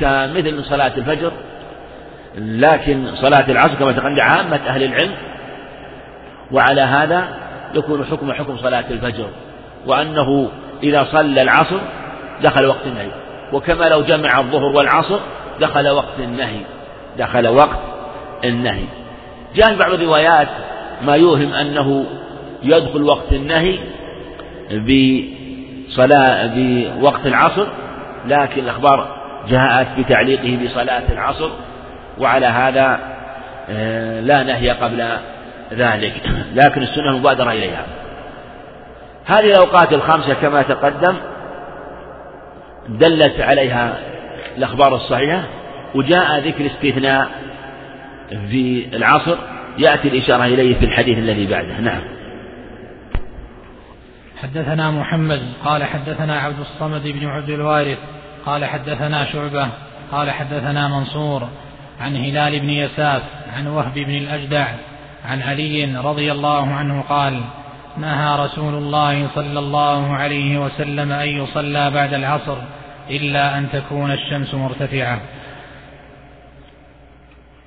كمثل صلاة الفجر. لكن صلاة العصر كما تقدم عامة أهل العلم وعلى هذا يكون حكم حكم صلاة الفجر وأنه إذا صلى العصر دخل وقت النهي. وكما لو جمع الظهر والعصر دخل وقت النهي. دخل وقت النهي. جاء في بعض الروايات ما يوهم أنه يدخل وقت النهي بصلاة بوقت العصر لكن الأخبار جاءت بتعليقه بصلاة العصر وعلى هذا آه، لا نهي قبل ذلك. لكن السنة مبادرة إليها. هذه الأوقات الخمسة كما تقدم دلت عليها الأخبار الصحيحة وجاء ذكر استثناء في العصر يأتي الإشارة إليه في الحديث الذي بعده. نعم. حدثنا محمد قال حدثنا عبد الصمد بن عبد الوارث قال حدثنا شعبة قال حدثنا منصور عن هلال بن يساف عن وهب بن الأجدع عن علي رضي الله عنه قال نهى رسول الله صلى الله عليه وسلم أن يصلى بعد العصر. إلا أن تكون الشمس مرتفعة.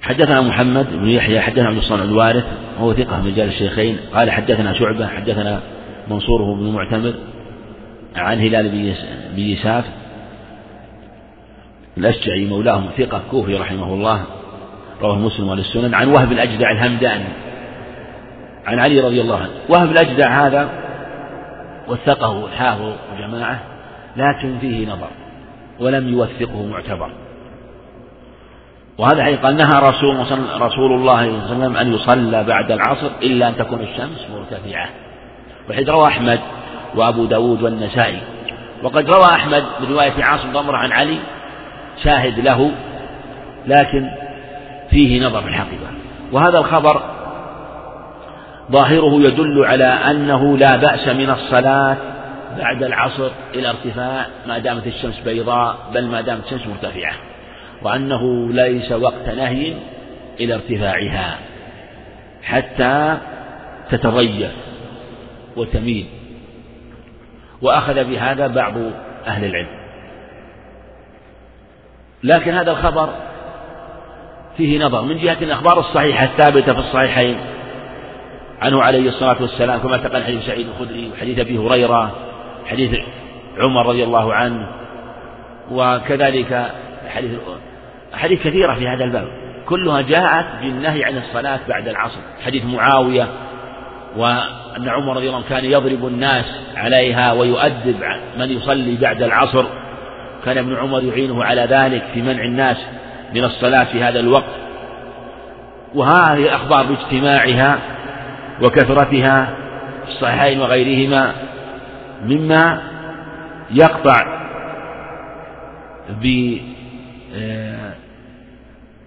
حدثنا محمد بن يحيى حدثنا عبد الصالح الوارث وهو ثقة من رجال الشيخين. قال حدثنا شعبة حدثنا منصور بن معتمر عن هلال بن يساف. الأشجعي مولاهم ثقة كوفي رحمه الله رواه مسلم والسنن عن وهب الأجدع الهمداني عن علي رضي الله عنه. وهب الأجدع هذا وثقه الحافظ وجماعة لكن فيه نظر. ولم يوثقه معتبر. وهذا قال نهى رسول, رسول الله صلى الله عليه وسلم أن يصلى بعد العصر إلا أن تكون الشمس مرتفعة. وحيث روى أحمد وأبو داود والنسائي. وقد روى أحمد برواية عاصم ضمر عن علي شاهد له لكن فيه نظر في الحقيقة. وهذا الخبر ظاهره يدل على أنه لا بأس من الصلاة بعد العصر إلى ارتفاع ما دامت الشمس بيضاء بل ما دامت الشمس مرتفعة. وأنه ليس وقت نهي إلى ارتفاعها حتى تتضيف وتميل. وأخذ بهذا بعض أهل العلم. لكن هذا الخبر فيه نظر. من جهة الأخبار الصحيحة الثابتة في الصحيحين عنه عليه الصلاة والسلام كما تقل حديث سعيد الخدري وحديث أبي هريرة حديث عمر رضي الله عنه وكذلك حديث حديث كثيرة في هذا الباب. كلها جاءت بالنهي عن الصلاة بعد العصر. حديث معاوية وأن عمر رضي الله عنه كان يضرب الناس عليها ويؤدب من يصلي بعد العصر. كان ابن عمر يعينه على ذلك في منع الناس من الصلاة في هذا الوقت. وهذه الأخبار باجتماعها وكثرتها في الصحيحين وغيرهما. مما يقطع آه،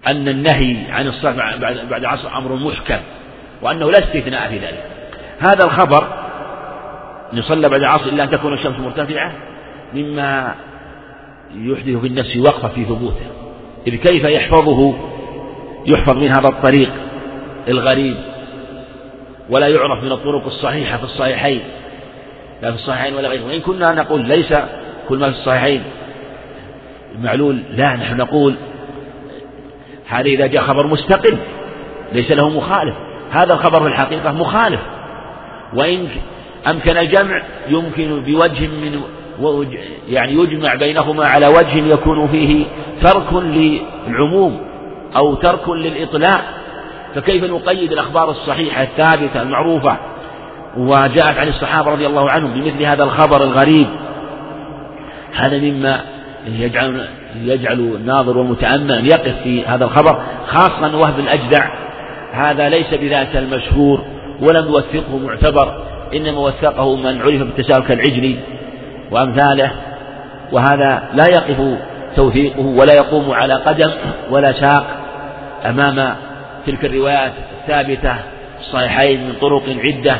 أن النهي عن الصلاة بعد العصر أمر محكم وأنه لا استثناء في ذلك. هذا الخبر أن يصلى بعد العصر إلا أن تكون الشمس مرتفعة مما يحدث في النفس وقفة في ثبوته. إذ كيف يحفظه؟ يحفظ من هذا الطريق الغريب ولا يعرف من الطرق الصحيحة في الصحيحين. لا في الصحيحين ولا غيرهم وإن كنا نقول ليس كل ما في الصحيحين معلول لا نحن نقول هذا إذا جاء خبر مستقل ليس له مخالف. هذا الخبر في الحقيقة مخالف. وإن أمكن الجمع يمكن بوجه من يعني يجمع بينهما على وجه يكون فيه ترك للعموم أو ترك للإطلاق. فكيف نقيد الأخبار الصحيحة الثابتة المعروفة وجاءت عن الصحابة رضي الله عنهم بمثل هذا الخبر الغريب. هذا مما يجعل يجعل الناظر والمتأمل يقف في هذا الخبر خاصة وهب الأجدع. هذا ليس بذات المشهور ولم يوثقه معتبر إنما وثقه من عرف بالتساهل كالعجلي وأمثاله. وهذا لا يقف توثيقه ولا يقوم على قدم ولا ساق أمام تلك الروايات الثابتة الصحيحين من طرق عدة.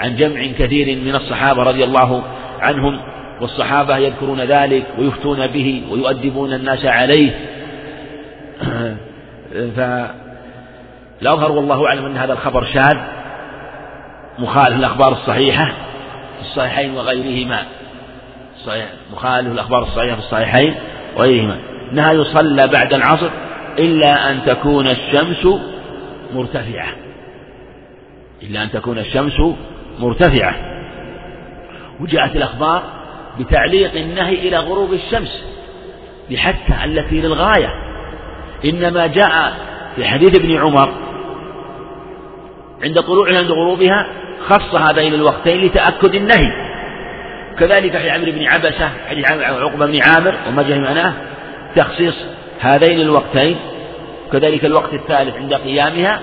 عن جمع كثير من الصحابة رضي الله عنهم والصحابة يذكرون ذلك ويفتون به ويؤدبون الناس عليه. فالأظهر والله أعلم أن هذا الخبر شاذ مخالف الأخبار الصحيحة في الصحيحين وغيرهما. صحيح مخالف الأخبار الصحيحة في الصحيحين وغيرهما. أنها يصلى بعد العصر إلا أن تكون الشمس مرتفعة. إلا أن تكون الشمس مرتفعة. وجاءت الأخبار بتعليق النهي إلى غروب الشمس بحتى التي للغاية. إنما جاء في حديث ابن عمر عند طلوعها عند غروبها خص هذين الوقتين لتأكد النهي. كذلك في عمرو بن عبسة حديث عقبة بن عامر وما جاء معناه تخصيص هذين الوقتين كذلك الوقت الثالث عند قيامها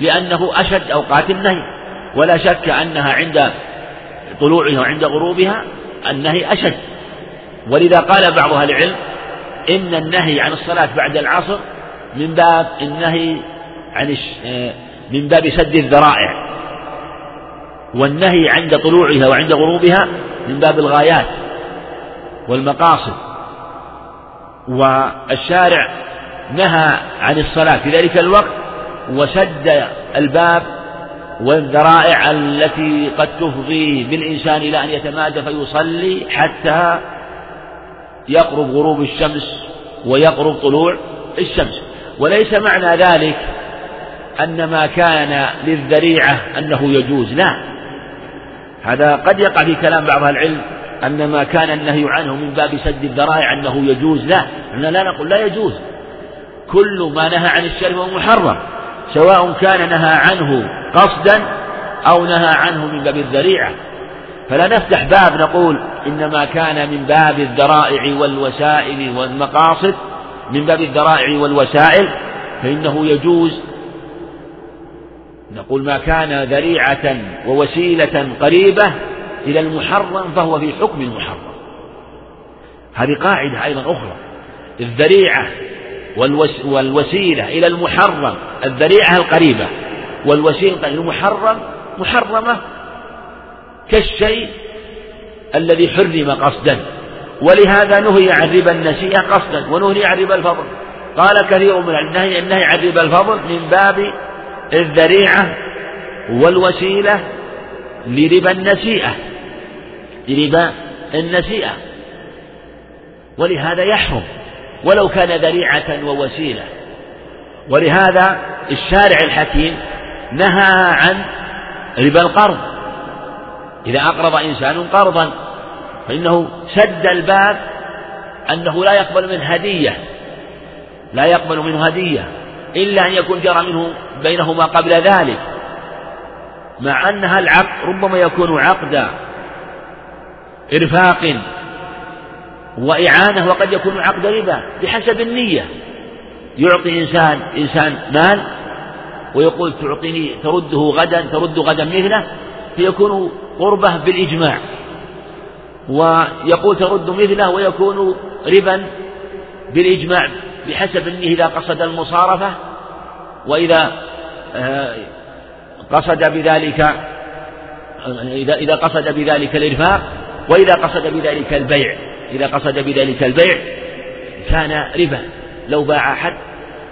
لأنه أشد أوقات النهي. ولا شك أنها عند طلوعها وعند غروبها النهي أشد. ولذا قال بعض أهل العلم إن النهي عن الصلاة بعد العصر من باب النهي عن من باب سد الذرائع. والنهي عند طلوعها وعند غروبها من باب الغايات والمقاصد. والشارع نهى عن الصلاة في ذلك الوقت وسد الباب والذرائع التي قد تفضي بالإنسان إلى أن يتمادى فيصلي حتى يقرب غروب الشمس ويقرب طلوع الشمس. وليس معنى ذلك أن ما كان للذريعة أنه يجوز لا. هذا قد يقع في كلام بعض العلم أن ما كان النهي عنه من باب سد الذرائع أنه يجوز لا. إحنا لا نقول لا يجوز. كل ما نهى عن الشر هو محرم. سواء كان نهى عنه قصدا أو نهى عنه من باب الذريعة. فلا نفتح باب نقول إنما كان من باب الذرائع والوسائل والمقاصد. من باب الذرائع والوسائل فإنه يجوز نقول ما كان ذريعة ووسيلة قريبة إلى المحرم فهو في حكم المحرم. هذه قاعدة أيضا أخرى. الذريعة والوسيلة إلى المحرم الذريعة القريبة. والوسيلة المحرم محرمة كالشيء الذي حرم قصدا. ولهذا نهي عن ربا النسيئة قصدا ونهي عن ربا الفضل. قال كثير من النهي النهي عن ربا الفضل من باب الذريعة والوسيلة لربا النسيئة لربا النسيئة. ولهذا يحرم. ولو كان ذريعة ووسيلة. ولهذا الشارع الحكيم نهى عن ربا القرض. إذا أقرض إنسان قرضا فإنه سد الباب أنه لا يقبل منه هدية. لا يقبل منه هدية إلا أن يكون جرى منه بينهما قبل ذلك. مع أنها العقد ربما يكون عقد إرفاق وإعانة وقد يكون عقد ربا بحسب النية. يعطي إنسان إنسان مال ويقول تعطيني ترده غدا ترد غدا مثله فيكون قربة بالإجماع. ويقول ترد مثله ويكون ربا بالإجماع بحسب النية إذا قصد المصارفة. وإذا آه، قصد بذلك إذا إذا قصد بذلك الإرفاق وإذا قصد بذلك البيع. إذا قصد بذلك البيع كان ربا لو باع أحد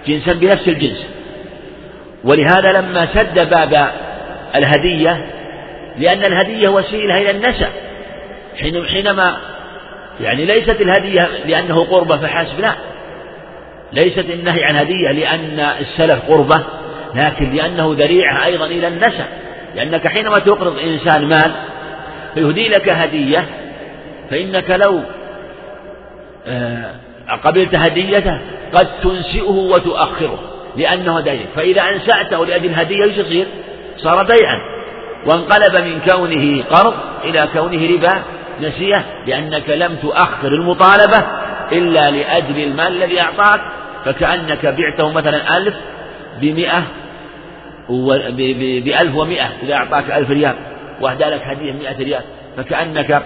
جنسا بنفس الجنس. ولهذا لما سد باب الهدية لأن الهدية وسيلة إلى النسب حينما يعني ليست الهدية لأنه قربة فحسب لا. ليست النهي عن هدية لأن السلف قربة لكن لأنه ذريعة أيضا إلى النسب لأنك حينما تقرض إنسان مال فيهدي لك هدية فإنك لو قبلت هديته قد تنسئه وتؤخره لأنه دين. فإذا أنسأته لأجل الهدية إيش يصير؟ صار بيعا. وانقلب من كونه قرض إلى كونه ربا نسية لأنك لم تؤخر المطالبة إلا لأجل المال الذي أعطاك. فكأنك بعته مثلا ألف بمئة بألف ومئة إذا أعطاك ألف ريال وأهدى لك هدية مئة ريال. فكأنك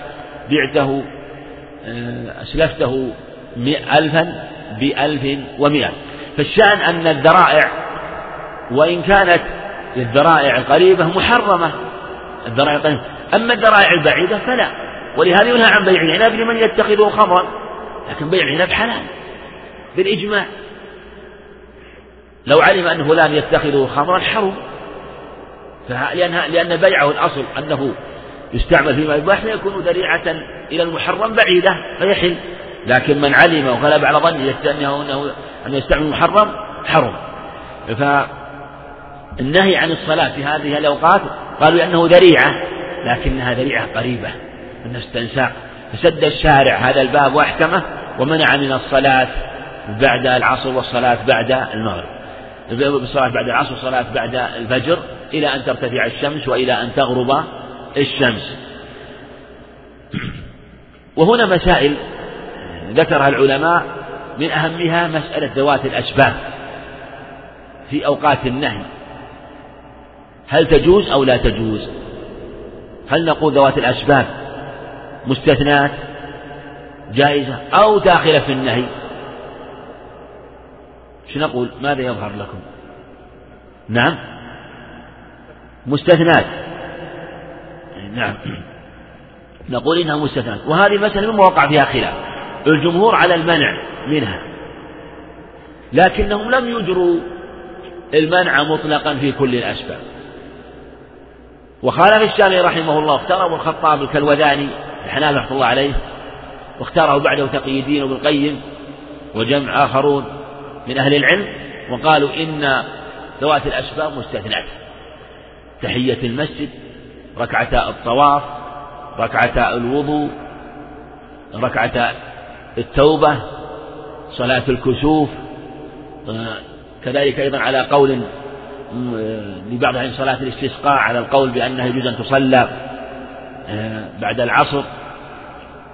بعته آه، أسلفته ألفا بألف ومئة. فالشأن أن الذرائع وإن كانت الذرائع القريبة محرمة الذرائع القريبة أما الذرائع البعيدة فلا. ولهذا ينهى عن بيع العنب لمن يتخذه خمرا. لكن بيع العنب حلال. بالإجماع. لو علم أن فلان يتخذه خمرا حرم لأن لأن بيعه الأصل أنه يستعمل فيما يباح فيكون ذريعة إلى المحرم بعيدة فيحل. لكن من علم وغلب على ظنه أنه أنه أن يستعمل المحرم حرم. فالنهي عن الصلاة في هذه الأوقات قالوا أنه ذريعة لكنها ذريعة قريبة. الناس تنسى فسد الشارع هذا الباب واحكمه ومنع من الصلاة بعد العصر والصلاة بعد المغرب. بالصلاة بعد العصر والصلاة بعد الفجر إلى أن ترتفع الشمس وإلى أن تغرب الشمس. وهنا مسائل ذكرها العلماء من أهمها مسألة ذوات الأسباب في أوقات النهي. هل تجوز أو لا تجوز؟ هل نقول ذوات الأسباب مستثنات جائزة أو داخلة في النهي؟ شو نقول ماذا يظهر لكم؟ نعم. مستثنات. نعم. نقول إنها مستثنات وهذه مسألة مما وقع فيها خلاف. الجمهور على المنع منها. لكنهم لم يجروا المنع مطلقا في كل الأسباب. وخالف الشافعي رحمه الله اختار أبو الخطاب الكلوذاني الحنابلة رحمة الله عليه واختاره بعده تقي الدين وابن القيم وجمع آخرون من أهل العلم وقالوا إن ذوات الأسباب مستثنات تحية المسجد ركعتا الطواف ركعتا الوضوء ركعتا التوبة صلاة الكسوف كذلك أيضا على قول لبعض أهل صلاة الاستسقاء على القول بأنها يجوز أن تصلى بعد العصر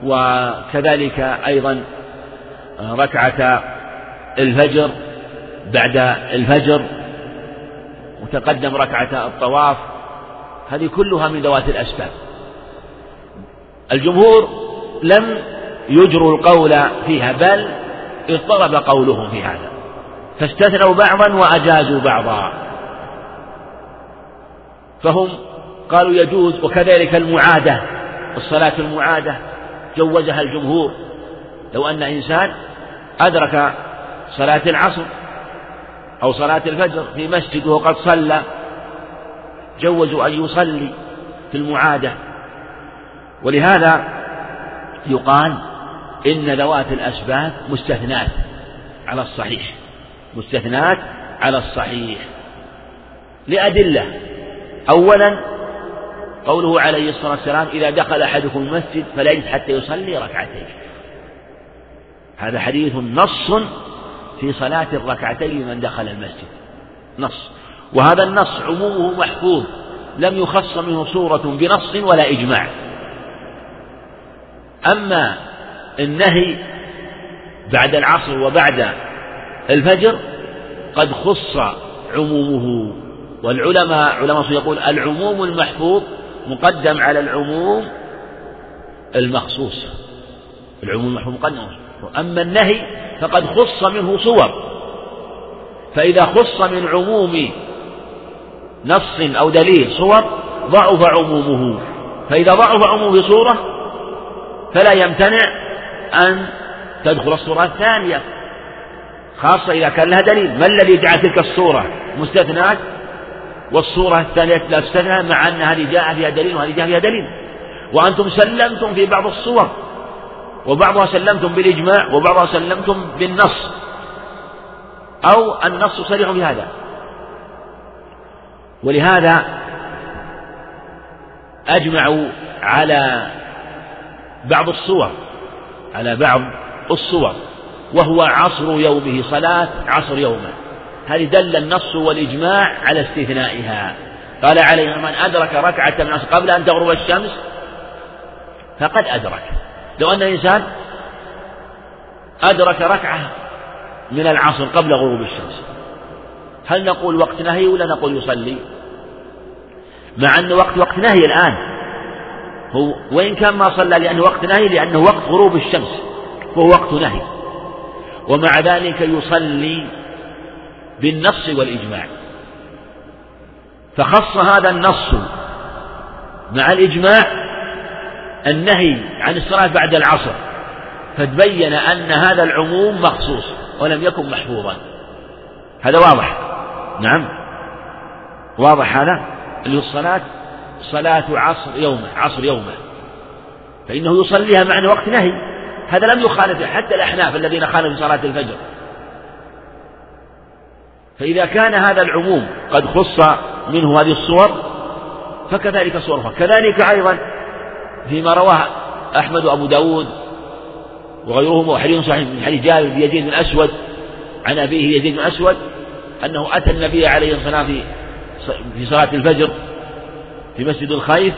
وكذلك أيضا ركعة الفجر بعد الفجر وتقدم ركعة الطواف هذه كلها من ذوات الأسباب. الجمهور لم يجروا القول فيها بل اضطرب قولهم في هذا. فاستثنوا بعضا وأجازوا بعضا. فهم قالوا يجوز وكذلك المعادة الصلاة المعادة جوزها الجمهور. لو أن إنسان أدرك صلاة العصر أو صلاة الفجر في مسجد وقد صلى جوزوا أن يصلي في المعادة. ولهذا يقال إن ذوات الأسباب مستثنات على الصحيح. مستثنات على الصحيح. لأدلة. أولا قوله عليه الصلاة والسلام إذا دخل أحدكم المسجد فلا يجلس حتى يصلي ركعتين. هذا حديث نص في صلاة الركعتين لمن دخل المسجد. نص. وهذا النص عمومه محفوظ لم يخص منه صورة بنص ولا إجماع. أما النهي بعد العصر وبعد الفجر قد خص عمومه والعلماء علماء يقول العموم المحفوظ مقدم على العموم المخصوص. العموم المحفوظ مقدم أما النهي فقد خص منه صور. فإذا خص من عموم نص أو دليل صور ضعف عمومه. فإذا ضعف عمومه بصورة فلا يمتنع أن تدخل الصورة الثانية. خاصة إذا كان لها دليل. ما الذي جعل تلك الصورة؟ مستثنات والصورة الثانية لا تستثنى مع أن هذه جاء فيها دليل وهذه جاء فيها دليل. وأنتم سلمتم في بعض الصور. وبعضها سلمتم بالإجماع وبعضها سلمتم بالنص. أو النص صريح في هذا ولهذا أجمعوا على بعض الصور على بعض الصور وهو عصر يومه صلاة عصر يومه. هذه دل النص والإجماع على استثنائها. قال عليه من أدرك ركعة من العصر قبل أن تغرب الشمس؟ فقد أدرك. لو أن الإنسان أدرك ركعة من العصر قبل غروب الشمس هل نقول وقت نهي ولا نقول يصلي؟ مع أنه وقت وقت نهي الآن. هو وإن كان ما صلى لأنه وقت نهي لأنه وقت غروب الشمس. وهو وقت نهي. ومع ذلك يصلي بالنص والإجماع. فخص هذا النص مع الإجماع النهي عن الصلاة بعد العصر. فتبين أن هذا العموم مخصوص ولم يكن محفوظا. هذا واضح؟ نعم. واضح هذا؟ اللي الصلاة صلاة عصر يومه عصر يومه. فإنه يصليها معنى وقت نهي. هذا لم يخالف حتى الأحناف الذين خالفوا صلاة الفجر. فإذا كان هذا العموم قد خص منه هذه الصور فكذلك صور أخرى كذلك أيضا فيما رواه أحمد وأبو داود وغيرهم وحديث صحيح من حديث جابر بن يزيد بن عن أبيه يزيد بن أنه أتى النبي عليه الصلاة والسلام في صلاة الفجر في مسجد الخيف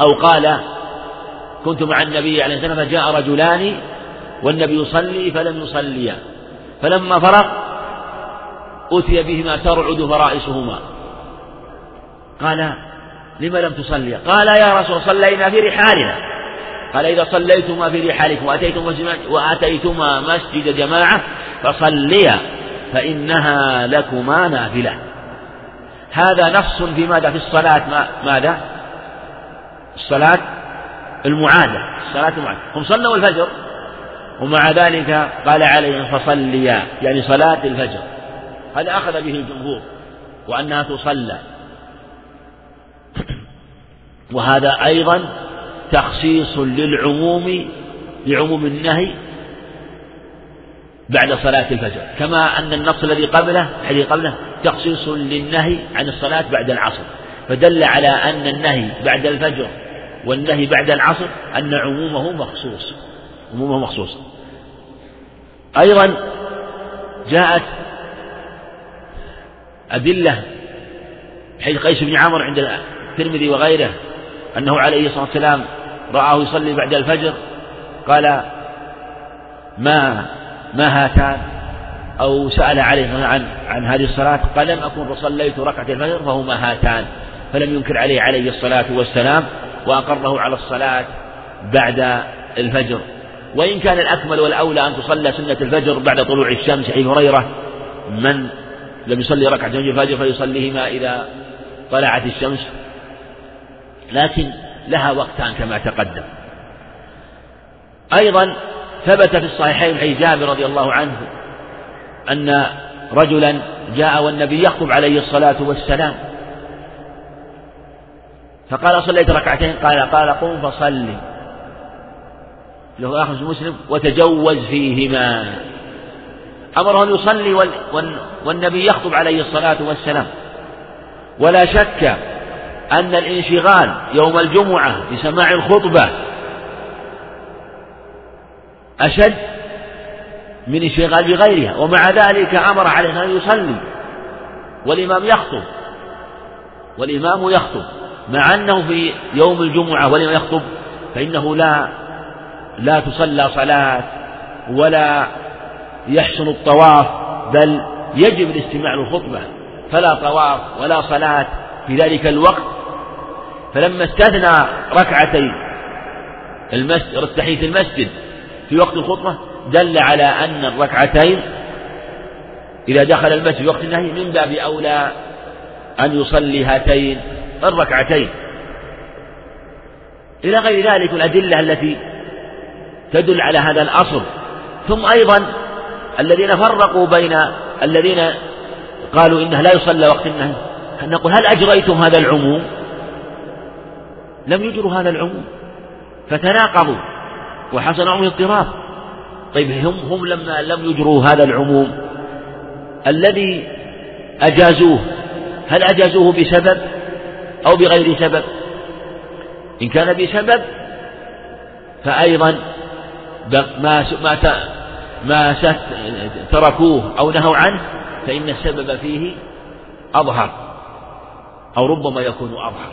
أو قال كنت مع النبي عليه الصلاة والسلام فجاء رجلان والنبي يصلي فلم يصليا. فلما فرغ أتي بهما ترعد فرائسهما. قال لم لم تصلي قال يا رسول صلينا في رحالنا. قال إذا صليتما في رحالكم وأتيتما وأتيتما مسجد جماعة فصليا فإنها لكما نافلة. هذا نص في ماذا؟ في الصلاة. ماذا؟ الصلاة المعادة. الصلاة المعادة. هم صلوا الفجر ومع ذلك قال عليهم فصليا. يعني صلاة الفجر. هذا أخذ به الجمهور وأنها تصلى. وهذا أيضا تخصيص للعموم لعموم النهي بعد صلاة الفجر. كما أن النص الذي قبله الذي قبله تخصيص للنهي عن الصلاة بعد العصر. فدل على أن النهي بعد الفجر والنهي بعد العصر أن عمومه مخصوص. عمومه مخصوص. أيضا جاءت أدلة حيث قيس بن عمرو عند الترمذي وغيره أنه عليه الصلاة والسلام رآه يصلي بعد الفجر. قال ما ما هاتان أو سأل عليه عن عن هذه الصلاة قال لم أكن صليت ركعة الفجر فهما هاتان. فلم ينكر عليه عليه الصلاة والسلام وأقره على الصلاة بعد الفجر. وإن كان الأكمل والأولى أن تصلى سنة الفجر بعد طلوع الشمس حين هريرة من لم يصلي ركعتين الفجر فيصليهما إذا طلعت الشمس. لكن لها وقتان كما تقدم. أيضا ثبت في الصحيحين حديث جابر رضي الله عنه أن رجلا جاء والنبي يخطب عليه الصلاة والسلام. فقال صليت ركعتين قال قال قم فصلي. له آخر مسلم وتجوز فيهما. أمره أن يصلي والنبي يخطب عليه الصلاة والسلام. ولا شك أن الانشغال يوم الجمعة بسماع الخطبة أشد من انشغال بغيرها ومع ذلك أمر عليه أن يصلي والإمام يخطب والإمام يخطب مع أنه في يوم الجمعة والإمام يخطب فإنه لا لا تصلى صلاة ولا يحسن الطواف بل يجب الاستماع للخطبة فلا طواف ولا صلاة في ذلك الوقت. فلما استثنى ركعتي المسجد تحية المسجد في وقت الخطبة دل على أن الركعتين إذا دخل المسجد في وقت النهي من باب أولى أن يصلي هاتين الركعتين. إلى غير ذلك الأدلة التي تدل على هذا الأصل. ثم أيضا الذين فرقوا بين الذين قالوا إنه لا يصلى وقت النهي نقول هل أجريتم هذا العموم؟ لم يجروا هذا العموم فتناقضوا. وحصل معهم اضطراب. طيب هم هم لما لم يجروا هذا العموم. الذي أجازوه هل أجازوه بسبب أو بغير سبب؟ إن كان بسبب فأيضا ما ما ما تركوه أو نهوا عنه فإن السبب فيه أظهر أو ربما يكون أظهر.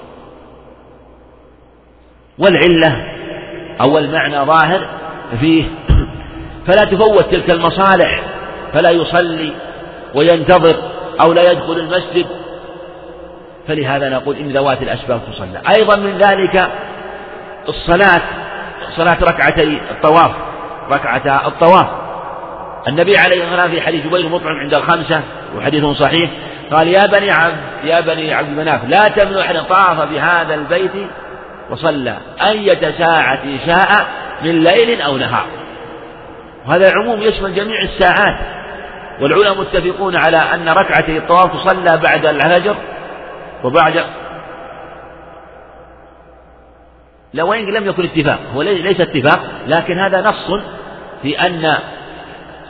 والعلة أو المعنى ظاهر فيه فلا تفوت تلك المصالح فلا يصلي وينتظر أو لا يدخل المسجد. فلهذا نقول إن ذوات الأسباب تصلى. أيضا من ذلك الصلاة صلاة ركعتي الطواف ركعتا الطواف. النبي عليه الصلاة والسلام في حديث جبير مطعم عند الخمسة وحديث صحيح قال يا بني عبد يا بني عبد مناف لا تمنعوا أحد طاف بهذا البيت وصلى أية ساعة شاء من ليل أو نهار. وهذا العموم يشمل جميع الساعات. والعلماء متفقون على أن ركعتي الطواف تصلى بعد الفجر وبعد وإن لم يكن اتفاق. هو ليس اتفاق لكن هذا نص في أن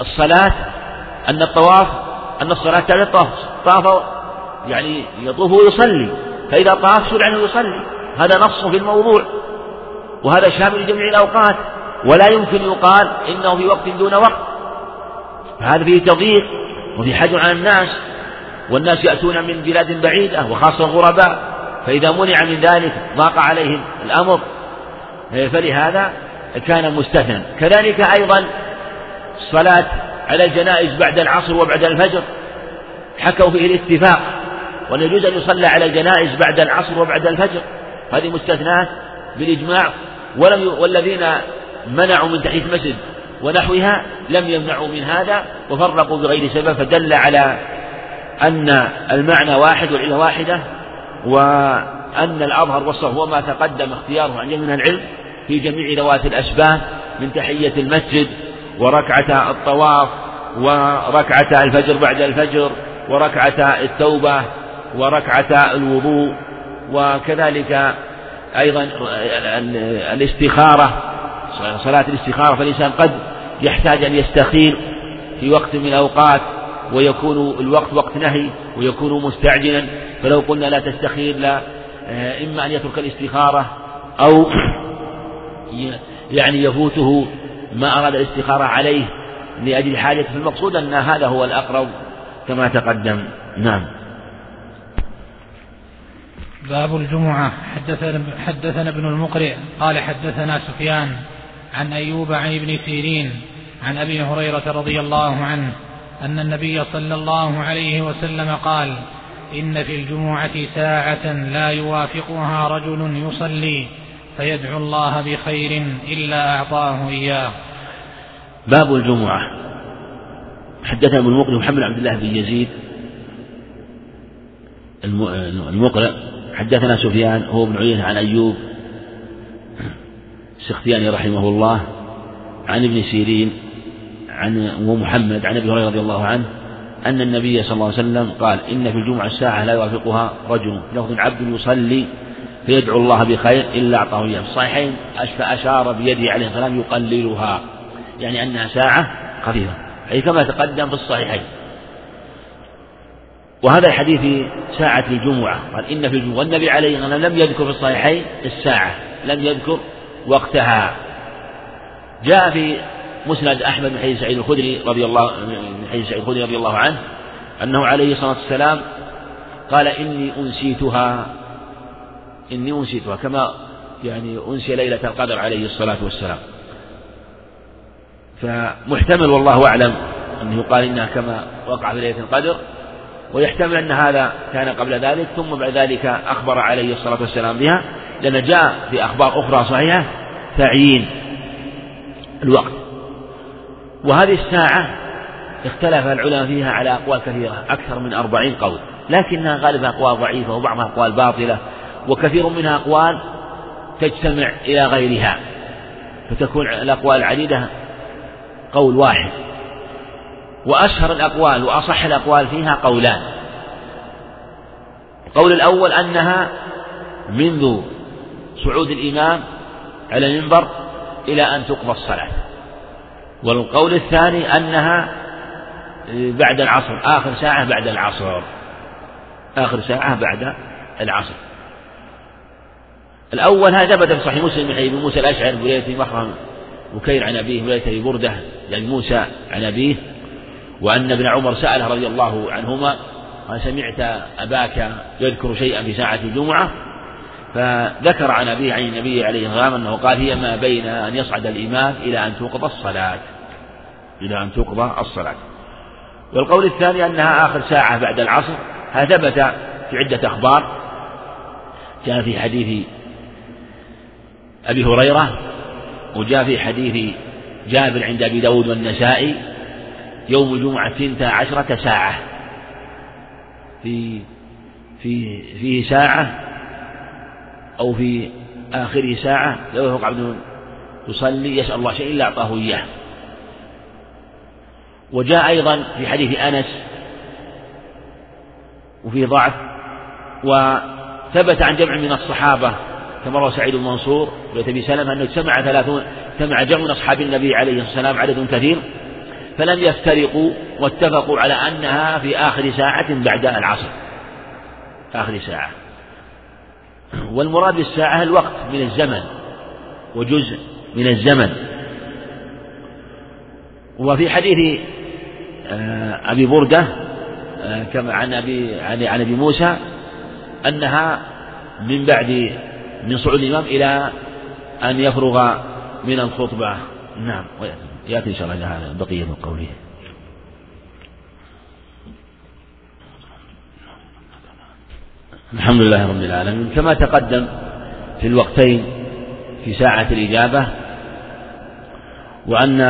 الصلاة أن الطواف أن الصلاة تعني الطواف. طاف يعني يطوف ويصلي. فإذا طاف شرع أنه يصلي. هذا نص في الموضوع وهذا شامل لجميع الأوقات ولا يمكن يقال إنه في وقت دون وقت. فهذا فيه تضييق وفي حجر على الناس والناس يأتون من بلاد بعيدة وخاصة الغرباء فإذا منع من ذلك ضاق عليهم الأمر. فلهذا كان مستثنى. كذلك أيضا الصلاة على الجنائز بعد العصر وبعد الفجر حكوا فيه الاتفاق وأن يجوز أن يصلى على الجنائز بعد العصر وبعد الفجر. هذه مستثنات بالإجماع ولم والذين منعوا من تحية المسجد ونحوها لم يمنعوا من هذا وفرقوا بغير سبب فدل على أن المعنى واحد والعلة واحدة وأن الأظهر والصف هو ما تقدم اختياره عن جميع العلم في جميع ذوات الأسباب من تحية المسجد وركعة الطواف وركعة الفجر بعد الفجر وركعة التوبة وركعة الوضوء. وكذلك أيضا الاستخارة صلاة الاستخارة فالإنسان قد يحتاج أن يستخير في وقت من الأوقات ويكون الوقت وقت نهي ويكون مستعجلا. فلو قلنا لا تستخير لا آه، إما أن يترك الاستخارة أو يعني يفوته ما أراد الاستخارة عليه لأجل حاجته. فالمقصود أن هذا هو الأقرب كما تقدم. نعم. باب الجمعة. حدثنا, حدثنا ابن المقرئ قال حدثنا سفيان عن أيوب عن ابن سيرين عن أبي هريرة رضي الله عنه أن النبي صلى الله عليه وسلم قال إن في الجمعة ساعة لا يوافقها رجل يصلي فيدعو الله بخير إلا أعطاه إياه. باب الجمعة. حدثنا ابن المقرئ محمد عبد الله بن يزيد المقرئ حدثنا سفيان هو ابن عيينة عن أيوب السختياني رحمه الله عن ابن سيرين عن ومحمد عن أبي هريرة رضي الله عنه أن النبي صلى الله عليه وسلم قال إن في الجمعة الساعة لا يوافقها رجل لفظ عبد يصلي فيدعو الله بخير إلا أعطاه إياه. في الصحيحين فاشار بيده عليه السلام يقللها يعني أنها ساعة خفيفه أي كما تقدم في الصحيحين. وهذا الحديث في ساعة الجمعة. قال إن في الجمعة والنبي عليه الصلاة لم يذكر في الصحيحين الساعة لم يذكر وقتها. جاء في مسند أحمد بن حديث سعيد الخدري رضي الله من حديث سعيد الخدري رضي الله عنه أنه عليه الصلاة والسلام قال إني أنسيتها. إني أنسيتها كما يعني أنسي ليلة القدر عليه الصلاة والسلام. فمحتمل والله أعلم أنه يقال إنها كما وقع في ليلة القدر ويحتمل أن هذا كان قبل ذلك ثم بعد ذلك أخبر عليه الصلاة والسلام بها لأن جاء في أخبار أخرى صحيحة تعيين الوقت. وهذه الساعة اختلف العلماء فيها على أقوال كثيرة أكثر من أربعين قول لكنها غالبا أقوال ضعيفة وبعضها أقوال باطلة وكثير منها أقوال تجتمع إلى غيرها فتكون الأقوال العديدة قول واحد. وأشهر الأقوال وأصح الأقوال فيها قولان. القول الأول أنها منذ صعود الإمام على المنبر إلى أن تقضى الصلاة. والقول الثاني أنها بعد العصر آخر ساعة بعد العصر. آخر ساعة بعد العصر. الأول هذا ثبت في صحيح مسلم من موسى الأشعري بريدة مخرم بكير عن أبيه بريدة بردة يعني موسى عن أبيه. وأن ابن عمر سأله رضي الله عنهما قال سمعت أباك يذكر شيئا في ساعة الجمعة؟ فذكر عن أبيه عن النبي عليه الصلاة والسلام أنه قال هي ما بين أن يصعد الإمام إلى أن توقظ الصلاة. إلى أن توقظ الصلاة. والقول الثاني أنها آخر ساعة بعد العصر. هذا ثبت في عدة أخبار. جاء في حديث أبي هريرة وجاء في حديث جابر عند أبي داود والنسائي. يوم الجمعة ثنتا عشرة ساعة. في في فيه ساعة أو في آخره ساعة لا يوفق عبد يصلي يسأل الله شيء إلا أعطاه إياه. وجاء أيضا في حديث أنس وفيه ضعف وثبت عن جمع من الصحابة كما روى سعيد بن منصور بيت أبي سلمة أنه اجتمع ثلاثون اجتمع جمع من أصحاب النبي عليه الصلاة والسلام عدد كثير. فلم يفترقوا واتفقوا على أنها في آخر ساعة بعد العصر. آخر ساعة. والمراد بالساعة الوقت من الزمن وجزء من الزمن. وفي حديث آه، أبي بردة آه، كما عن أبي عن أبي موسى أنها من بعد من صعود الإمام إلى أن يفرغ من الخطبة. نعم يأتي إن شاء الله بقية من قوله. الحمد لله رب العالمين. كما تقدم في الوقتين في ساعة الإجابة وأن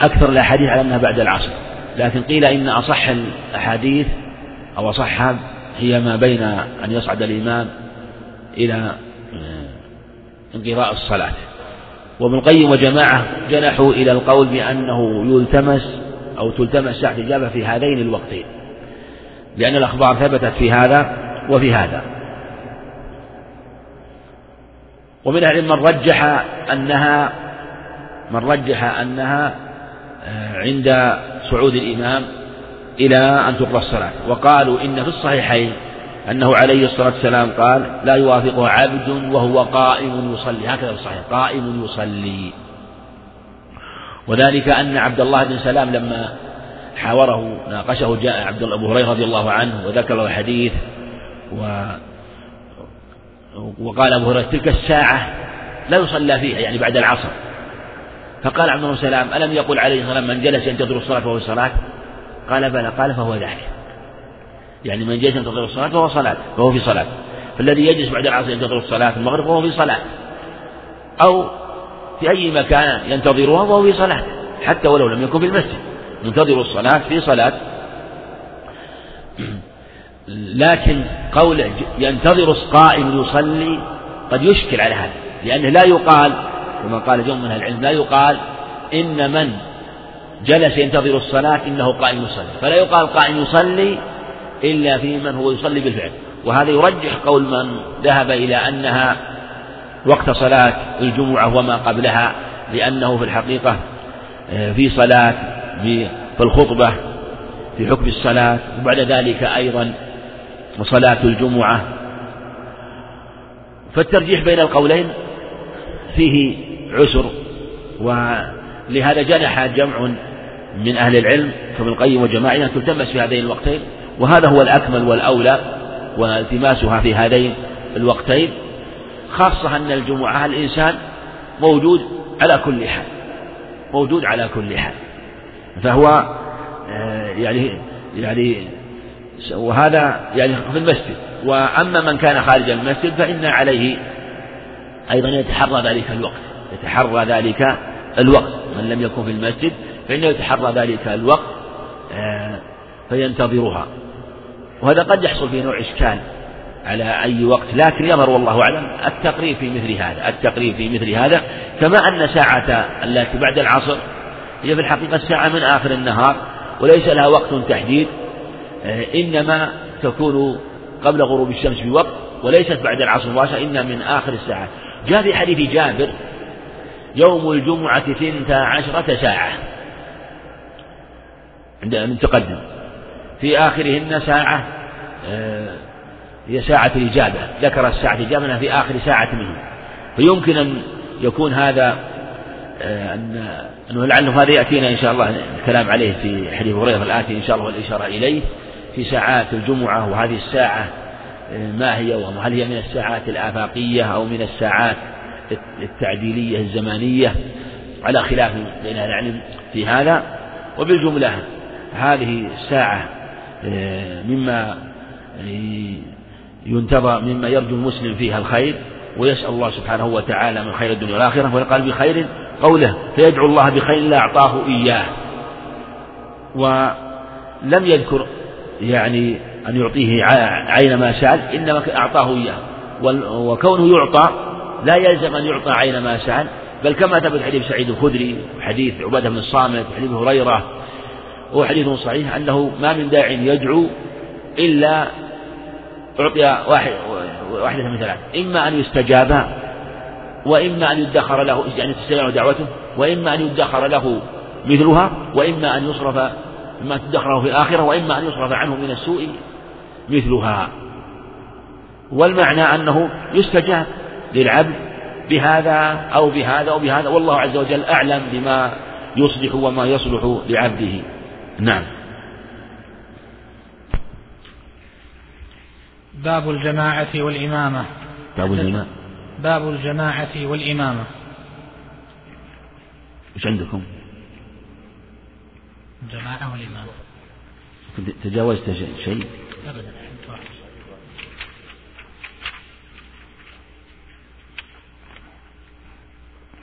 أكثر الأحاديث على أنها بعد العصر. لكن قيل إن أصح الأحاديث أو أصحها هي ما بين أن يصعد الإمام إلى آه، انقضاء الصلاة. وابن القيم وجماعة جنحوا إلى القول بأنه يلتمس أو تلتمس ساعة الإجابة في هذين الوقتين. لأن الأخبار ثبتت في هذا وفي هذا. ومن أهل من رجح أنها من رجح أنها آه، عند صعود الإمام إلى أن تقضى الصلاة. وقالوا إن في الصحيحين أنه عليه الصلاة والسلام قال لا يوافقه عبد وهو قائم يصلي. هكذا في الصحيح. قائم يصلي. وذلك أن عبد الله بن سلام لما حاوره ناقشه جاء عبد الله أبو هريرة رضي الله عنه وذكر الحديث و وقال أبو هريرة تلك الساعة لا يصلى فيها يعني بعد العصر. فقال عبد الله بن سلام ألم يقل عليه الصلاة من جلس ينتظر الصلاة فهو الصلاة؟ قال بلى قال فهو ذلك يعني من جلس ينتظر الصلاة فهو صلاة فهو في صلاة. فالذي يجلس بعد العصر ينتظر الصلاة في المغرب فهو في صلاة. أو في أي مكان ينتظرها فهو في صلاة حتى ولو لم يكن في المسجد. ينتظر الصلاة في صلاة. لكن قول ينتظر قائم يصلي قد يشكل على هذا لأنه لا يقال كما قال جمع من العلم لا يقال إن من جلس ينتظر الصلاة إنه قائم يصلي. فلا يقال قائم يصلي إلا في من هو يصلي بالفعل. وهذا يرجح قول من ذهب إلى أنها وقت صلاة الجمعة وما قبلها لأنه في الحقيقة آه، في صلاة في الخطبة في حكم الصلاة وبعد ذلك أيضا صلاة الجمعة. فالترجيح بين القولين فيه عسر ولهذا جنح جمع من أهل العلم كابن القيم وجماعة أن تلتمس في هذين الوقتين. وهذا هو الأكمل والأولى والتماسها في هذين الوقتين خاصة أن الجمعة الإنسان موجود على كل حال موجود على كل حال. فهو آه، يعني يعني وهذا يعني في المسجد. وأما من كان خارج المسجد فإن عليه أيضا يتحرى ذلك الوقت يتحرى ذلك الوقت. من لم يكن في المسجد فإنه يتحرى ذلك الوقت آه، فينتظرها. وهذا قد يحصل فيه نوع إشكال على أي وقت لكن يظهر والله أعلم التقريب في مثل هذا التقريب في مثل هذا كما أن ساعة التي بعد العصر هي في الحقيقة ساعة من آخر النهار وليس لها وقت تحديد آه، إنما تكون قبل غروب الشمس بوقت وليست بعد العصر مباشرة إنها من آخر الساعة. جاء في حديث جابر يوم الجمعة ثنتا عشرة ساعة عند من تقدم. في آخرهن ساعة آه، هي ساعة الإجابة. ذكر الساعة الإجابة أنها في آخر ساعة منه. فيمكن أن يكون هذا آه، أن أنه لعله هذا يأتينا إن شاء الله الكلام عليه في حديث هريرة الآتي إن شاء الله والإشارة إليه في ساعات الجمعة وهذه الساعة آه، ما هي وهل هي من الساعات الآفاقية أو من الساعات التعديلية الزمانية؟ على خلاف بين أهل العلم في هذا. وبالجملة هذه الساعة مما ينتظر مما يرجو المسلم فيها الخير ويسأل الله سبحانه وتعالى من خير الدنيا والآخرة وقال بخير قوله فيدعو الله بخير لا أعطاه إياه. ولم يذكر يعني أن يعطيه عين ما سأل إنما أعطاه إياه. وكونه يعطى لا يلزم أن يعطى عين ما سأل بل كما ثبت حديث سعيد الخدري وحديث عبادة بن الصامت وحديث هريرة وهو حديث صحيح أنه ما من داع يدعو إلا أعطي واحد واحدة من ثلاث. إما أن يستجاب وإما أن يدخر له يعني تستجاب دعوته وإما أن يدخر له مثلها وإما أن يصرف أن تدخره في الآخرة وإما أن يصرف عنه من السوء مثلها. والمعنى أنه يستجاب للعبد بهذا أو بهذا أو بهذا والله عز وجل أعلم بما يصلح وما يصلح لعبده. نعم. باب الجماعة والإمامة. باب الجماعة. باب الجماعة والإمامة. إيش عندكم؟ الجماعة والإمامة. تجاوزت شيء؟ أبدا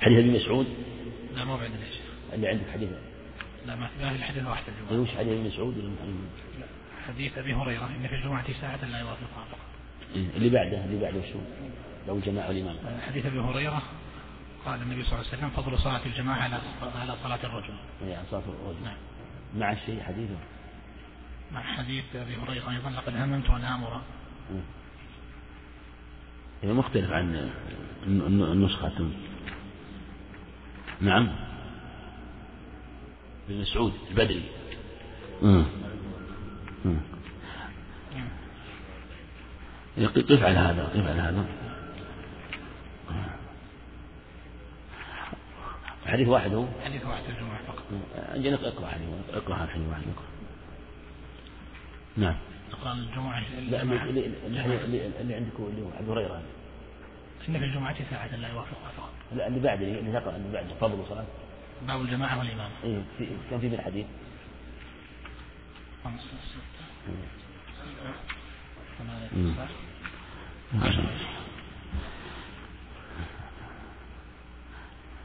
حديث ابن مسعود؟ لا مو عندنا اللي عندك حديث. لا ما في الحديث واحد الجمعة وش حديث ابن مسعود ولا لا حديث أبي هريرة إن في الجمعه ساعة لا يوافقها إيه، اللي بعده اللي بعده شو؟ لو الجماعه والامام حديث أبي هريرة قال النبي صلى الله عليه وسلم فضل صلاة الجماعة على على صلاة الرجل. يعني صلاة الرجل. نعم. مع الشيء حديثه. مع حديث أبي هريرة أيضا لقد هممت أن آمر. هي مختلف عن النسخة نعم بن مسعود البدري. قف على هذا قف على هذا. حديث واحد هو؟ حديث واحد الجمعة فقط. أجل اقرأ حديث اقرأ حديث واحد. نعم. اقرأ الجمعة. لا اللي, اللي, اللي عندكم اللي هو أبي هريرة. إن في الجمعة ساعة لا يوافقها فقط. لا اللي بعد اللي تقرأ اللي بعد فضل صلاة باب الجماعة والإمام. إيه في كم في من الحديث؟ خمسة ستة ثمانية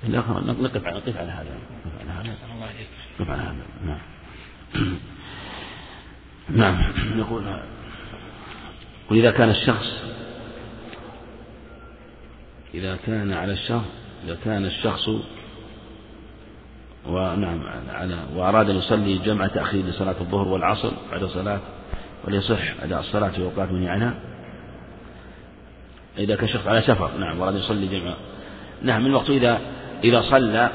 نقف على نقف على هذا. نقف على هذا. نقف على هذا. نعم. نعم. يقول وإذا كان الشخص إذا كان على الشخص إذا كان الشخص ونعم على وأراد أن يصلي جمع تأخير لصلاة الظهر والعصر بعد صلاة وليصح أداء الصلاة في أوقات منهي عنها إذا شخص على سفر نعم وأراد أن يصلي جمع. نعم من الوقت إذا إذا صلى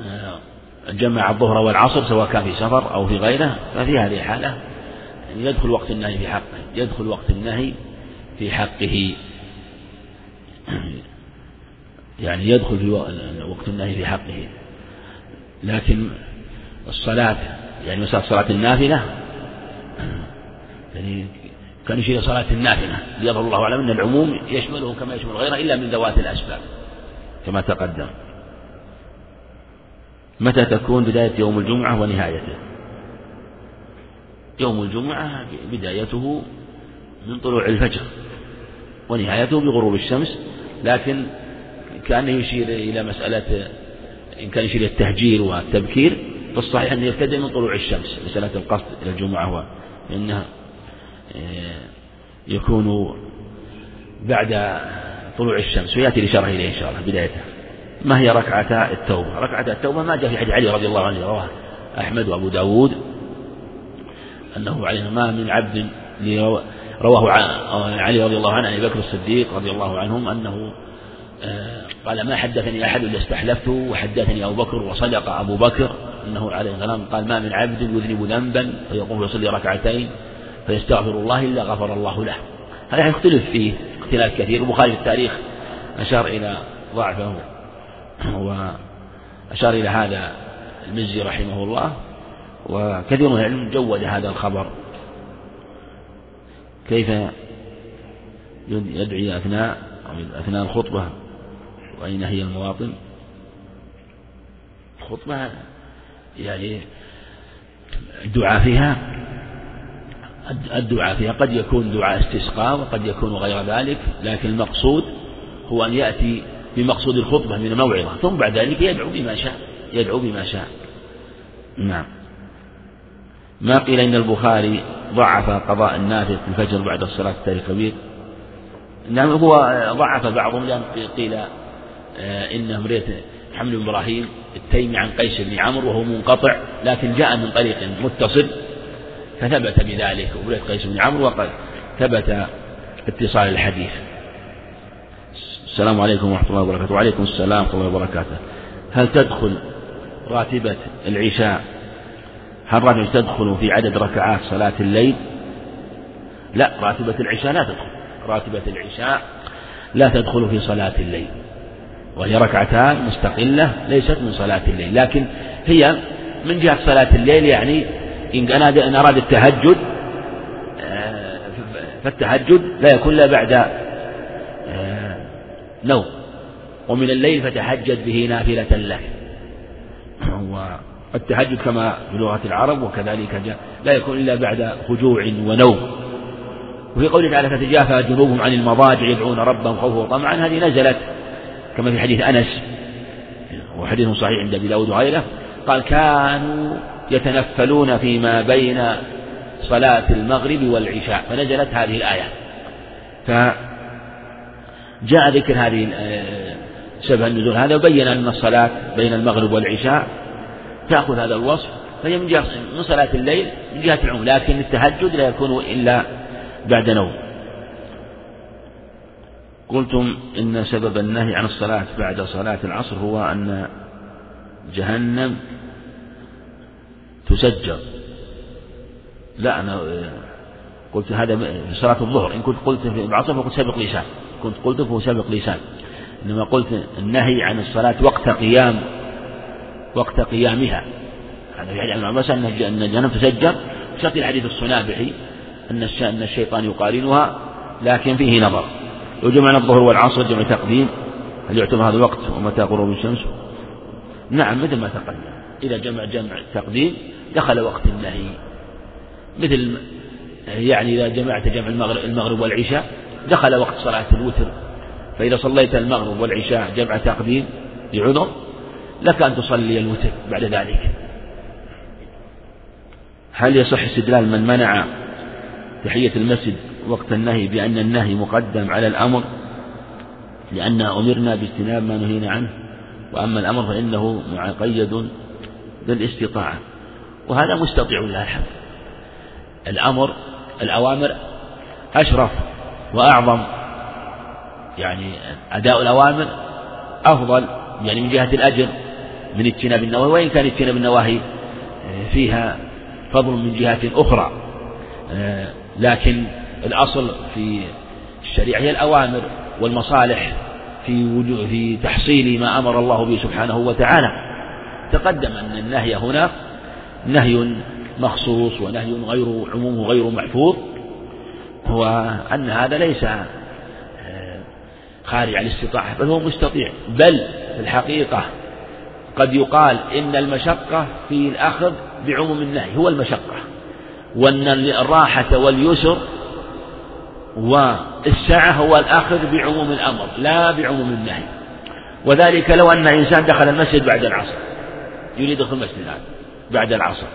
آه، جمع الظهر والعصر سواء كان في سفر أو في غيره ففي هذه الحالة يدخل وقت النهي في حقه يدخل وقت النهي في حقه. يعني يدخل في وقت النهي في حقه. لكن الصلاة يعني مسألة صلاة النافلة يعني كان يشير صلاة النافلة ليظهر الله أعلم أن العموم يشمله كما يشمل غيره إلا من ذوات الأسباب كما تقدم. متى تكون بداية يوم الجمعة ونهايته؟ يوم الجمعة بدايته من طلوع الفجر ونهايته بغروب الشمس لكن كأنه يشير إلى مسألة إن كان يشير التهجير والتبكير فالصحيح أنه يبتدئ من طلوع الشمس مسألة القصد إلى الجمعة فإنها آه، يكون بعد طلوع الشمس ويأتي الإشارة إليه إن شاء الله بدايته. ما هي ركعتا التوبة؟ ركعتا التوبة ما جاء في حديث علي رضي الله عنه رواه أحمد وأبو داود أنه عليه ما من عبد رواه علي رضي الله عنه عن أبي بكر الصديق رضي الله عنهم أنه قال ما حدثني أحد إلا استحلفته وحدثني أبو بكر وصدق أبو بكر أنه عليه السلام قال ما من عبد يذنب ذنبا فيقوم يصلي ركعتين فيستغفر الله إلا غفر الله له. هذا يختلف فيه اختلاف كثير البخاري في التاريخ أشار إلى ضعفه وأشار إلى هذا المزي رحمه الله وكثير من العلم جود هذا الخبر. كيف يدعي أثناء أثناء الخطبة؟ وأين هي المواطن؟ الخطبة يعني الدعاء فيها الدعاء فيها قد يكون دعاء استسقاء وقد يكون غير ذلك لكن المقصود هو أن يأتي بمقصود الخطبة من الموعظة ثم بعد ذلك يدعو بما شاء يدعو بما شاء. نعم. ما قيل إن البخاري ضعف قضاء النافذ في الفجر بعد الصلاة التاريخ نعم هو ضعف بعضهم لأن قيل آه، إن امرئة محمد بن إبراهيم التيمي عن قيس بن عمرو وهو منقطع لكن جاء من طريق متصل فثبت بذلك امرئة قيس بن عمرو وقد ثبت اتصال الحديث. السلام عليكم ورحمة الله وبركاته. وعليكم السلام ورحمة الله وبركاته. هل تدخل راتبة العشاء؟ هل راتبة تدخل في عدد ركعات صلاة الليل؟ لا راتبة العشاء لا تدخل. راتبة العشاء لا تدخل في صلاة الليل. وهي ركعتان مستقلة ليست من صلاة الليل. لكن هي من جهة صلاة الليل يعني إن أراد التهجد آه، فالتهجد لا يكون إلا بعد آه، نوم. ومن الليل فتهجد به نافلة لك والتهجد كما في لغة العرب وكذلك لا يكون إلا بعد خجوع ونوم. وفي قوله تعالى فتجافى جنوبهم عن المضاجع يدعون ربهم خوفا وطمعا هذه نزلت كما في حديث أنس وحديث صحيح عند أبي داود وغيره قال كانوا يتنفلون فيما بين صلاة المغرب والعشاء فنزلت هذه الآية. فجاء ذكر هذه سبب النزول هذا وبين أن الصلاة بين المغرب والعشاء تأخذ هذا الوصف فهي من جهة من صلاة الليل من جهة العموم لكن التهجد لا يكون إلا بعد نوم. قلتم إن سبب النهي عن الصلاة بعد صلاة العصر هو أن جهنم تسجر. لا أنا قلت هذا في صلاة الظهر. إن كنت قلت في العصر فقلت سابق لسان. كنت قلت فهو سابق لسان. إنما قلت النهي عن الصلاة وقت قيام وقت قيامها. هذا في حديث عباس أن الجهنم تسجر. شرط الحديث الصنابحي أن الشيطان يقارنها لكن فيه نظر. لو جمعنا الظهر والعصر جمع تقديم. هل يعتبر هذا الوقت ومتى غروب الشمس؟ نعم مثل ما تقدم. إذا جمع جمع تقديم دخل وقت النهي. مثل يعني إذا جمعت جمع المغرب, المغرب والعشاء دخل وقت صلاة الوتر. فإذا صليت المغرب والعشاء جمع تقديم لعذر لك أن تصلي الوتر بعد ذلك. هل يصح استدلال من منع تحية المسجد وقت النهي بأن النهي مقدم على الأمر لأن أمرنا باجتناب ما نهينا عنه وأما الأمر فإنه مقيد بالاستطاعة وهذا مستطيع لله الحمد الأمر الأوامر أشرف وأعظم يعني أداء الأوامر أفضل يعني من جهة الأجر من اجتناب النواهي وإن كان اجتناب النواهي فيها فضل من جهة أخرى لكن الأصل في الشريعة هي الأوامر والمصالح في في تحصيل ما أمر الله به سبحانه وتعالى. تقدم أن النهي هنا نهي مخصوص ونهي غير عمومه غير محفوظ وأن هذا ليس آه، خارج عن الاستطاعة بل هو مستطيع. بل في الحقيقة قد يقال إن المشقة في الأخذ بعموم النهي هو المشقة وأن الراحة واليسر والسعة هو الأخذ بعموم الأمر لا بعموم النهي. وذلك لو أن إنسان دخل المسجد بعد العصر. يريد يدخل المسجد الآن بعد العصر.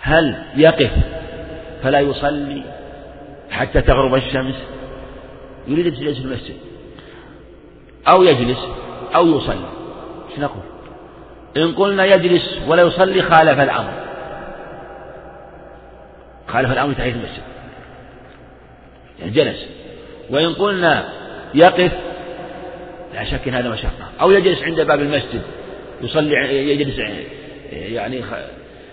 هل يقف؟ فلا يصلي حتى تغرب الشمس. يريد يجلس في المسجد. أو يجلس أو يصلي. إيش نقول؟ إن قلنا يجلس ولا يصلي خالف الأمر. خالف الأمر تحية المسجد. جلس وإن قلنا يقف لا شك إن هذا مشقة. أو يجلس عند باب المسجد يصلي يجلس يعني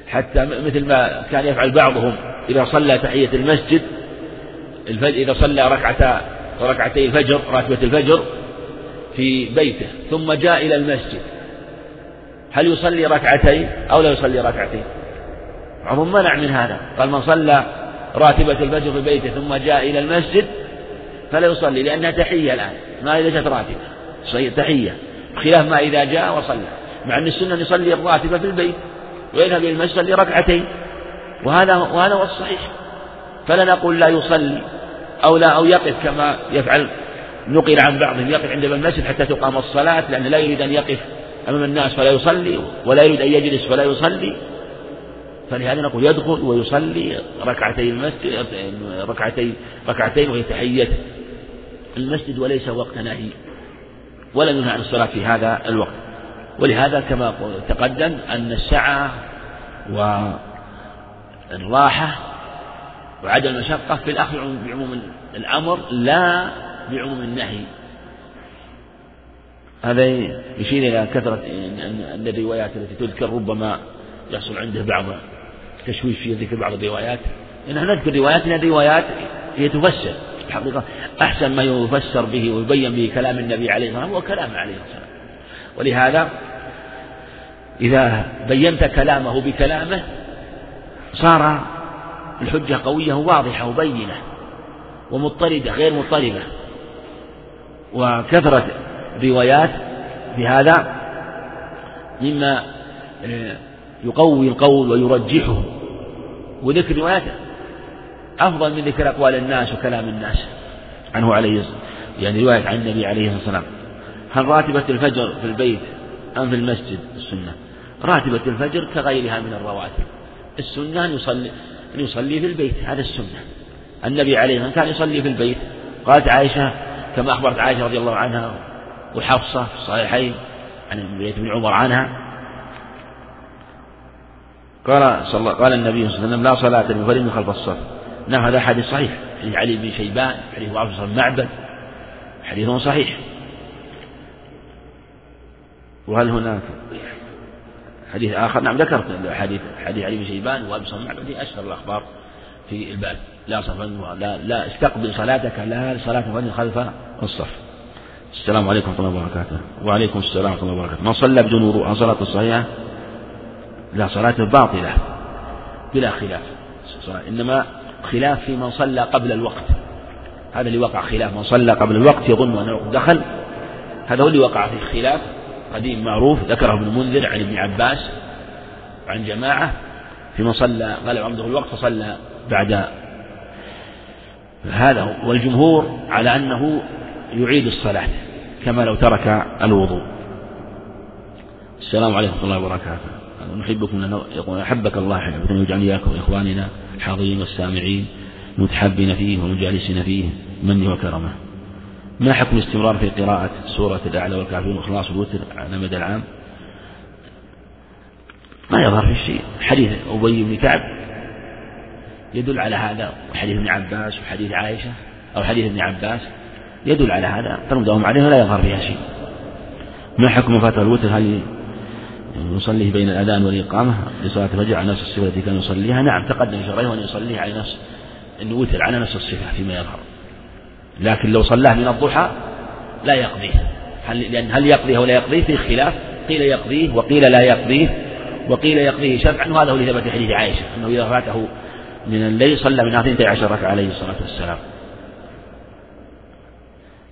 حتى مثل ما كان يفعل بعضهم إذا صلى تحية المسجد إذا صلى ركعتا ركعتي الفجر راتبة الفجر في بيته ثم جاء إلى المسجد. هل يصلي ركعتين أو لا يصلي ركعتين؟ بعضهم منع من هذا. قال من صلى راتبة الفجر في بيته ثم جاء إلى المسجد فلا يصلي لأنها تحية الآن ما جت راتبة. تحية. بخلاف ما إذا جاء وصلى. مع أن السنة أن يصلي الراتبة في البيت ويذهب إلى المسجد يصلي ركعتين وهذا وهذا هو الصحيح. فلا نقول لا يصلي أو لا أو يقف كما يفعل. نقل عن بعضهم يقف عند المسجد حتى تقام الصلاة لأنه لا يريد أن يقف أمام الناس فلا يصلي ولا يريد أن يجلس فلا يصلي. فلهذا نقول يدخل ويصلي ركعتي المسجد ركعتي ركعتين وهي تحية. المسجد وليس وقت نهي ولا ننهى عن الصلاة في هذا الوقت. ولهذا كما تقدم أن السعة والراحة وعدم المشقة في الأخذ بعموم الأمر لا بعموم النهي. هذا يشير إلى كثرة الروايات التي تذكر ربما يحصل عنده بعض تشويش في ذكر بعض الروايات. نحن نذكر روايات من الروايات هي تفسر. الحقيقة أحسن ما يفسر به ويبين به كلام النبي عليه الصلاة والسلام هو كلام عليه الصلاة والسلام. ولهذا إذا بينت كلامه بكلامه صار الحجة قوية وواضحة وبينة ومضطردة غير مضطربة وكثرة روايات في هذا مما آه، يقوي القول ويرجحه. وذكر روايات أفضل من ذكر أقوال الناس وكلام الناس. عنه عليه يعني رواية عن النبي عليه الصلاة والسلام. هل راتبة الفجر في البيت أم في المسجد؟ السنة. راتبة الفجر كغيرها من الرواتب. السنة أن يصلي أن يصلي في البيت. هذا السنة. النبي عليه الصلاة والسلام كان يصلي في البيت. قالت عائشة كما أخبرت عائشة رضي الله عنها وحفصة في الصحيحين عن ابن عمر عنها قال صلى قال النبي صلى الله عليه وسلم لا صلاة لمنفرد خلف الصف. نعم هذا حديث صحيح. حديث علي بن شيبان حديث عبد بن معبد حديث صحيح. وهل هناك حديث آخر؟ نعم ذكرت حديث حديث علي بن شيبان وأبي صلى معبد أشهر الأخبار في الباب. لا صف لا لا استقبل صلاتك لا صلاة خلف الصف. السلام عليكم ورحمة الله وبركاته. وعليكم السلام ورحمة الله وبركاته. من صلى بدون وضوء صلاة الصحيحة؟ لا صلاة باطلة بلا خلاف. إنما خلاف في من صلى قبل الوقت. هذا اللي وقع خلاف من صلى قبل الوقت يظن أنه دخل. هذا هو اللي وقع فيه خلاف قديم معروف ذكره ابن المنذر عن ابن عباس عن جماعة. في من صلى غلب عمده الوقت فصلى بعد. هذا والجمهور على أنه يعيد الصلاة كما لو ترك الوضوء. السلام عليكم ورحمة الله وبركاته. نحبكم يقول أحبك الله حبة يجعل إياكم إخواننا الحاضرين والسامعين متحبين فيه ومجالسين فيه منه وكرمه. ما حكم الاستمرار في قراءة سورة الأعلى والكافرون وإخلاص الوتر على مدى العام؟ ما يظهر في شيء. حديث أبي بن كعب يدل على هذا وحديث ابن عباس وحديث عائشة أو حديث ابن عباس يدل على هذا فنمدهم عليه ولا يظهر فيها شيء. ما حكم فاتح الوتر؟ هل يصليه بين الأذان والإقامة لصلاة الفجر على نفس الصفة التي كان يصليها. نعم تقدم شرعه أن يصليها على نفس الوتر على نفس الصفة فيما يظهر. لكن لو صلاه من الضحى لا يقضيه. هل لأن هل يقضيه ولا يقضيه؟ في خلاف. قيل يقضيه وقيل لا يقضيه. وقيل يقضيه شفعا وهذا هو اللي ثبت حديث عائشة أنه إذا فاته من الليل صلى من اثنتي عشر ركعة عليه الصلاة والسلام.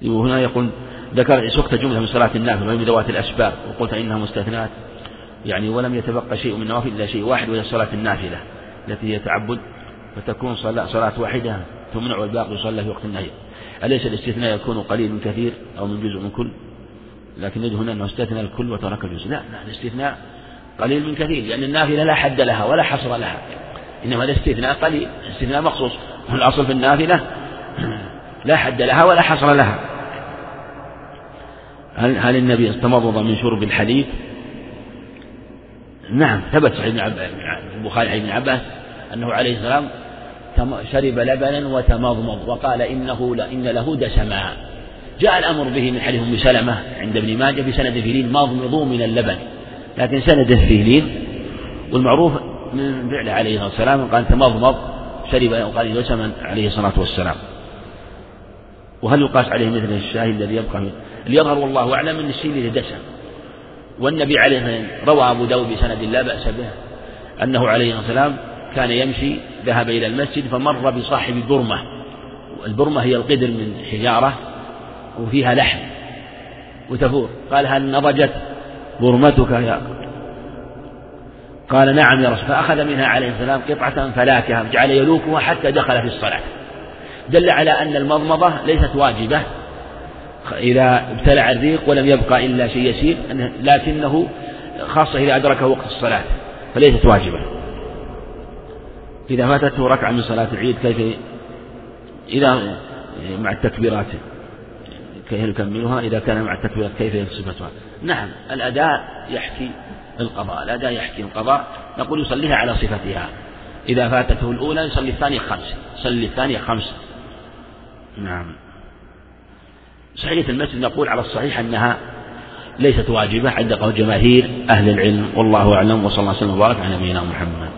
وهنا يقول ذكر سكت جملة من صلاة النافلة وهي ذوات الأسباب وقلت إنها مستثنات يعني ولم يتبقى شيء من النوافل إلا شيء واحد وهي صلاة النافلة التي هي تعبد فتكون صلاة, صلاة واحدة تمنع والباقي يصلى في وقت النهي. أليس الاستثناء يكون قليل من كثير أو من جزء من كل؟ لكن نجد هنا أنه استثنى الكل وترك الجزء. لا لا الاستثناء قليل من كثير لأن النافلة لا حد لها ولا حصر لها. إنما الاستثناء قليل استثناء مخصوص. والأصل في النافلة لا حد لها ولا حصر لها. هل هل النبي استمضض من شرب الحليب؟ نعم ثبت صحيح البخاري عن ابن عباس أنه عليه السلام شرب لبنا وتمضمض وقال إنه إن له دسما. جاء الأمر به من حديث أم سلمة عند ابن ماجه بسند فيه لين مضمضوا من اللبن. لكن سنده فيه لين والمعروف من فعله عليه الصلاة والسلام قال تمضمض شرب وقال دسما عليه الصلاة والسلام. وهل يقاس عليه مثل الشاهد الذي يبقى اللي يظهر والله أعلم أن الشيء اللي دسم. والنبي عليه الصلاة روى أبو داود بسند لا بأس به أنه عليه الصلاة والسلام كان يمشي ذهب إلى المسجد فمر بصاحب برمة البرمة هي القدر من حجارة وفيها لحم وتفور قال هل نضجت برمتك يا قال نعم يا رسول فأخذ منها عليه السلام قطعة فلاكها جعل يلوكها حتى دخل في الصلاة. دل على أن المضمضة ليست واجبة إذا ابتلع الريق ولم يبقى إلا شيء يسير لكنه خاصة إذا أدركه وقت الصلاة فليست واجبة. إذا فاتته ركعة من صلاة العيد كيف إذا مع التكبيرات كيف يكملها؟ إذا كان مع التكبيرات كيف صفتها نعم الأداء يحكي القضاء الأداء يحكي القضاء نقول يصليها على صفتها. إذا فاتته الأولى يصلي الثانية خمس يصلي الثانية خمس. نعم. صحيح المسجد نقول على الصحيح أنها ليست واجبة عند قول جماهير أهل العلم والله أعلم وصلى الله وسلم وبارك على نبينا محمد.